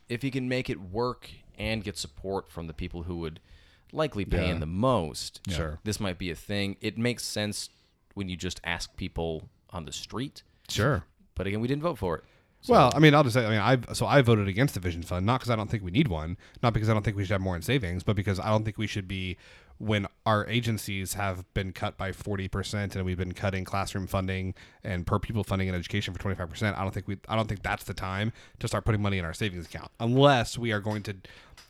if he can make it work and get support from the people who would likely pay in the most. Sure. This might be a thing. It makes sense when you just ask people on the street, sure but again, we didn't vote for it. Well, I mean, I'll just say, I mean, I so I voted against the vision fund, not because I don't think we need one, not because I don't think we should have more in savings, but because I don't think we should be when our agencies have been cut by forty percent and we've been cutting classroom funding and per pupil funding in education for twenty five percent. I don't think we, I don't think that's the time to start putting money in our savings account unless we are going to,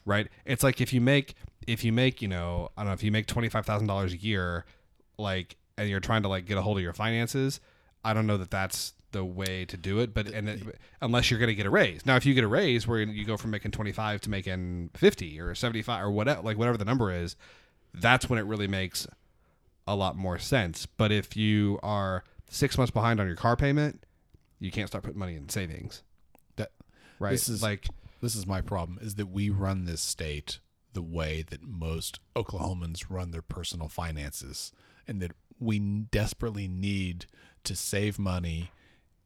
right? It's like if you make if you make you know I don't know if you make twenty five thousand dollars a year, like and you're trying to like get a hold of your finances, I don't know that that's the way to do it. But and it, unless you're going to get a raise, now if you get a raise where you go from making 25 to making 50 or 75 or whatever, like whatever the number is, that's when it really makes a lot more sense. But if you are six months behind on your car payment, you can't start putting money in savings, That right? This is like this is my problem is that we run this state the way that most Oklahomans run their personal finances and that we desperately need to save money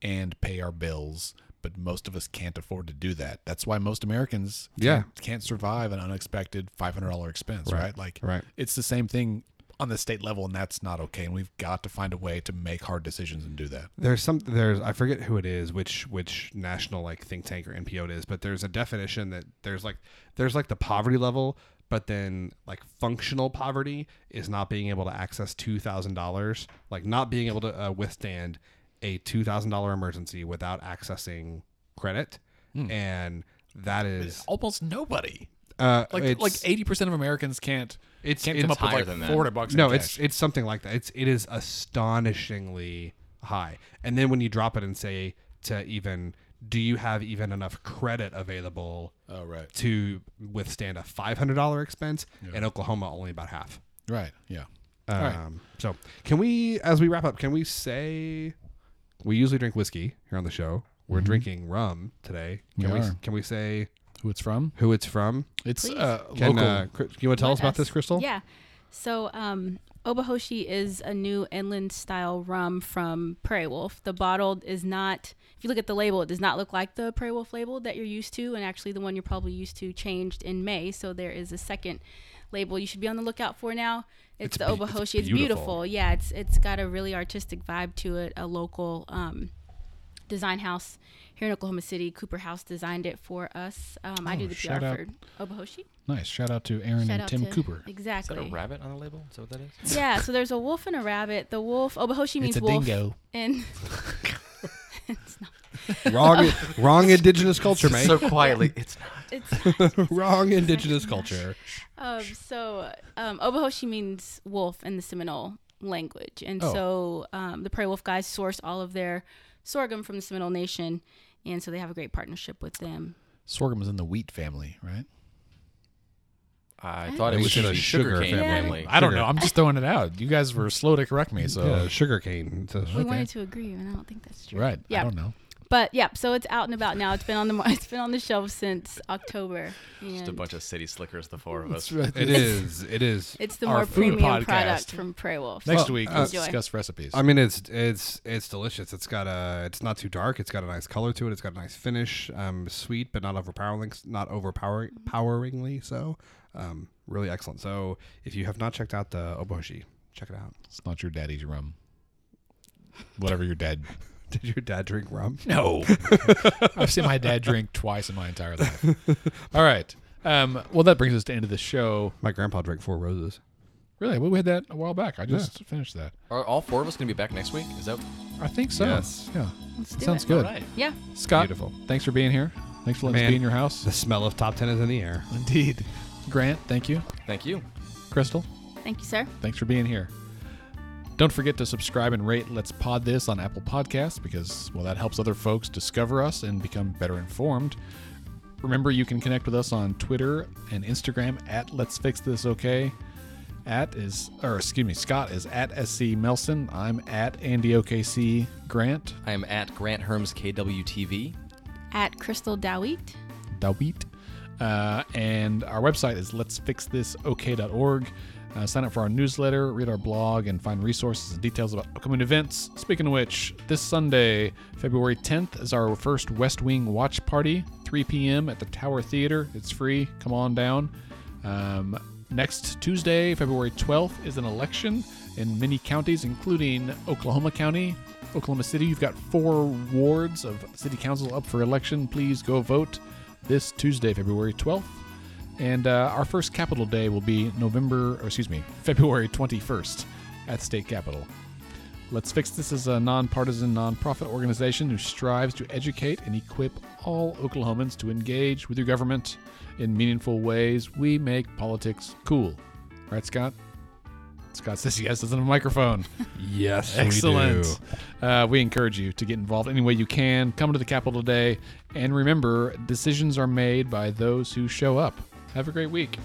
and pay our bills but most of us can't afford to do that. That's why most Americans Yeah. can't, can't survive an unexpected $500 expense, right? Like right. it's the same thing on the state level and that's not okay and we've got to find a way to make hard decisions and do that. there's some there's I forget who it is, which which national like think tank or NPO it is, but there's a definition that there's like there's like the poverty level, but then like functional poverty is not being able to access two thousand dollars, like not being able to uh, withstand a two thousand dollar emergency without accessing credit, and that is Almost nobody. uh, Like like 80% of Americans can't it's can't it's come up with higher like than that. 400 bucks in no, cash. it's it's something like that. It's it is astonishingly high. And then when you drop it and say to even do you have even enough credit available Oh right. to withstand a five hundred dollar expense? In Oklahoma, only about half. Right. Yeah. Um, right. So can we, as we wrap up, can we say we usually drink whiskey here on the show? We're drinking rum today. Can We we, can we say Who it's from? who it's from? It's Please. uh Can local. uh, Cri- you want to tell us Let about this, Crystal? Yeah. So, um, Obahoshi is a new inland style rum from Prairie Wolf. The bottle is not, if you look at the label, it does not look like the Prairie Wolf label that you're used to. And actually, the one you're probably used to changed in May. So, there is a second label you should be on the lookout for now. It's, It's the be- it's Obahoshi. It's, beautiful. beautiful. Yeah, it's it's got a really artistic vibe to it. A local um, design house here in Oklahoma City, Cooper House, designed it for us. Um, I Oh, do the PR out. for Obahoshi. Nice. Shout out to Aaron Shout and Tim to- Cooper. Is Exactly. that a rabbit on the label? Is that what that is? Yeah, so there's a wolf and a rabbit. The wolf, Obahoshi means It's a wolf. dingo. And wrong, wrong indigenous culture, mate. so quietly, it's not. it's wrong indigenous culture. um, so um, Obahoshi means wolf in the Seminole language, and Oh. so um, the Prairie Wolf guys source all of their sorghum from the Seminole Nation, and so they have a great partnership with them. Sorghum is in the wheat family, right? I thought it was in the a sugar sugar cane family. family. I don't Sugar. know. I'm just throwing it out. You guys were slow to correct me, so yeah, sugar cane. It's a- We wanted to agree, and I don't think that's true. right. Yeah. I don't know. But yeah, so it's out and about now. It's been on the mar- it's been on the shelf since October. Just a bunch of city slickers, the four of us. Right. It is. It is. It's the more food premium podcast. product from Prairie Wolf. Next Well, week, uh, let's discuss recipes. I mean, it's it's it's delicious. It's got a. It's not too dark. It's got a nice color to it. It's got a nice finish. Um, sweet but not overpowering. Not overpowering. Poweringly so. Um, really excellent. So if you have not checked out the oboshi, check it out. it's not your daddy's rum. Whatever your dad. Did your dad drink rum? No. I've seen my dad drink twice in my entire life. All right. Um, well, that brings us to the end of the show. My grandpa drank four roses. Really? Well, we had that a while back. I just finished that. Are all four of us going to be back next week? Is that I think so. Yes. Yeah. Let's do Sounds it. good. all right? Yeah. Scott, Beautiful. thanks for being here. Thanks for letting us Man. be in your house. The smell of top ten is in the air. Indeed. Grant, thank you. Thank you. Crystal, Thank you, sir. thanks for being here. Don't forget to subscribe and rate Let's Pod This on Apple Podcasts because, well, that helps other folks discover us and become better informed. Remember, you can connect with us on Twitter and Instagram at Let's Fix This Okay. At is, or excuse me, Scott is at SC Melson. I'm at Andy OKC Grant. I am at Grant Hermes KWTV. At Crystal Dawit. Dawit. Uh, and our website is Let's Fix This let'sfixthisok.org. Uh, sign up for our newsletter, read our blog, and find resources and details about upcoming events. Speaking of which, this Sunday, February 10th, is our first West Wing watch party, 3 p.m. at the Tower Theater. It's free. Come on down. Um, next Tuesday, February 12th, is an election in many counties, including Oklahoma County, Oklahoma City. You've got four wards of city council up for election. Please go vote this Tuesday, February 12th. And uh, our first Capitol Day will be November, or excuse me, February 21st at state capitol. Let's Fix This is a nonpartisan nonprofit organization who strives to educate and equip all Oklahomans to engage with your government in meaningful ways. We make politics cool. Right, Scott? Scott says yes, doesn't have a microphone. Yes, Excellent. Uh, we encourage you to get involved any way you can. Come to the Capitol today. And remember, decisions are made by those who show up. Have a great week.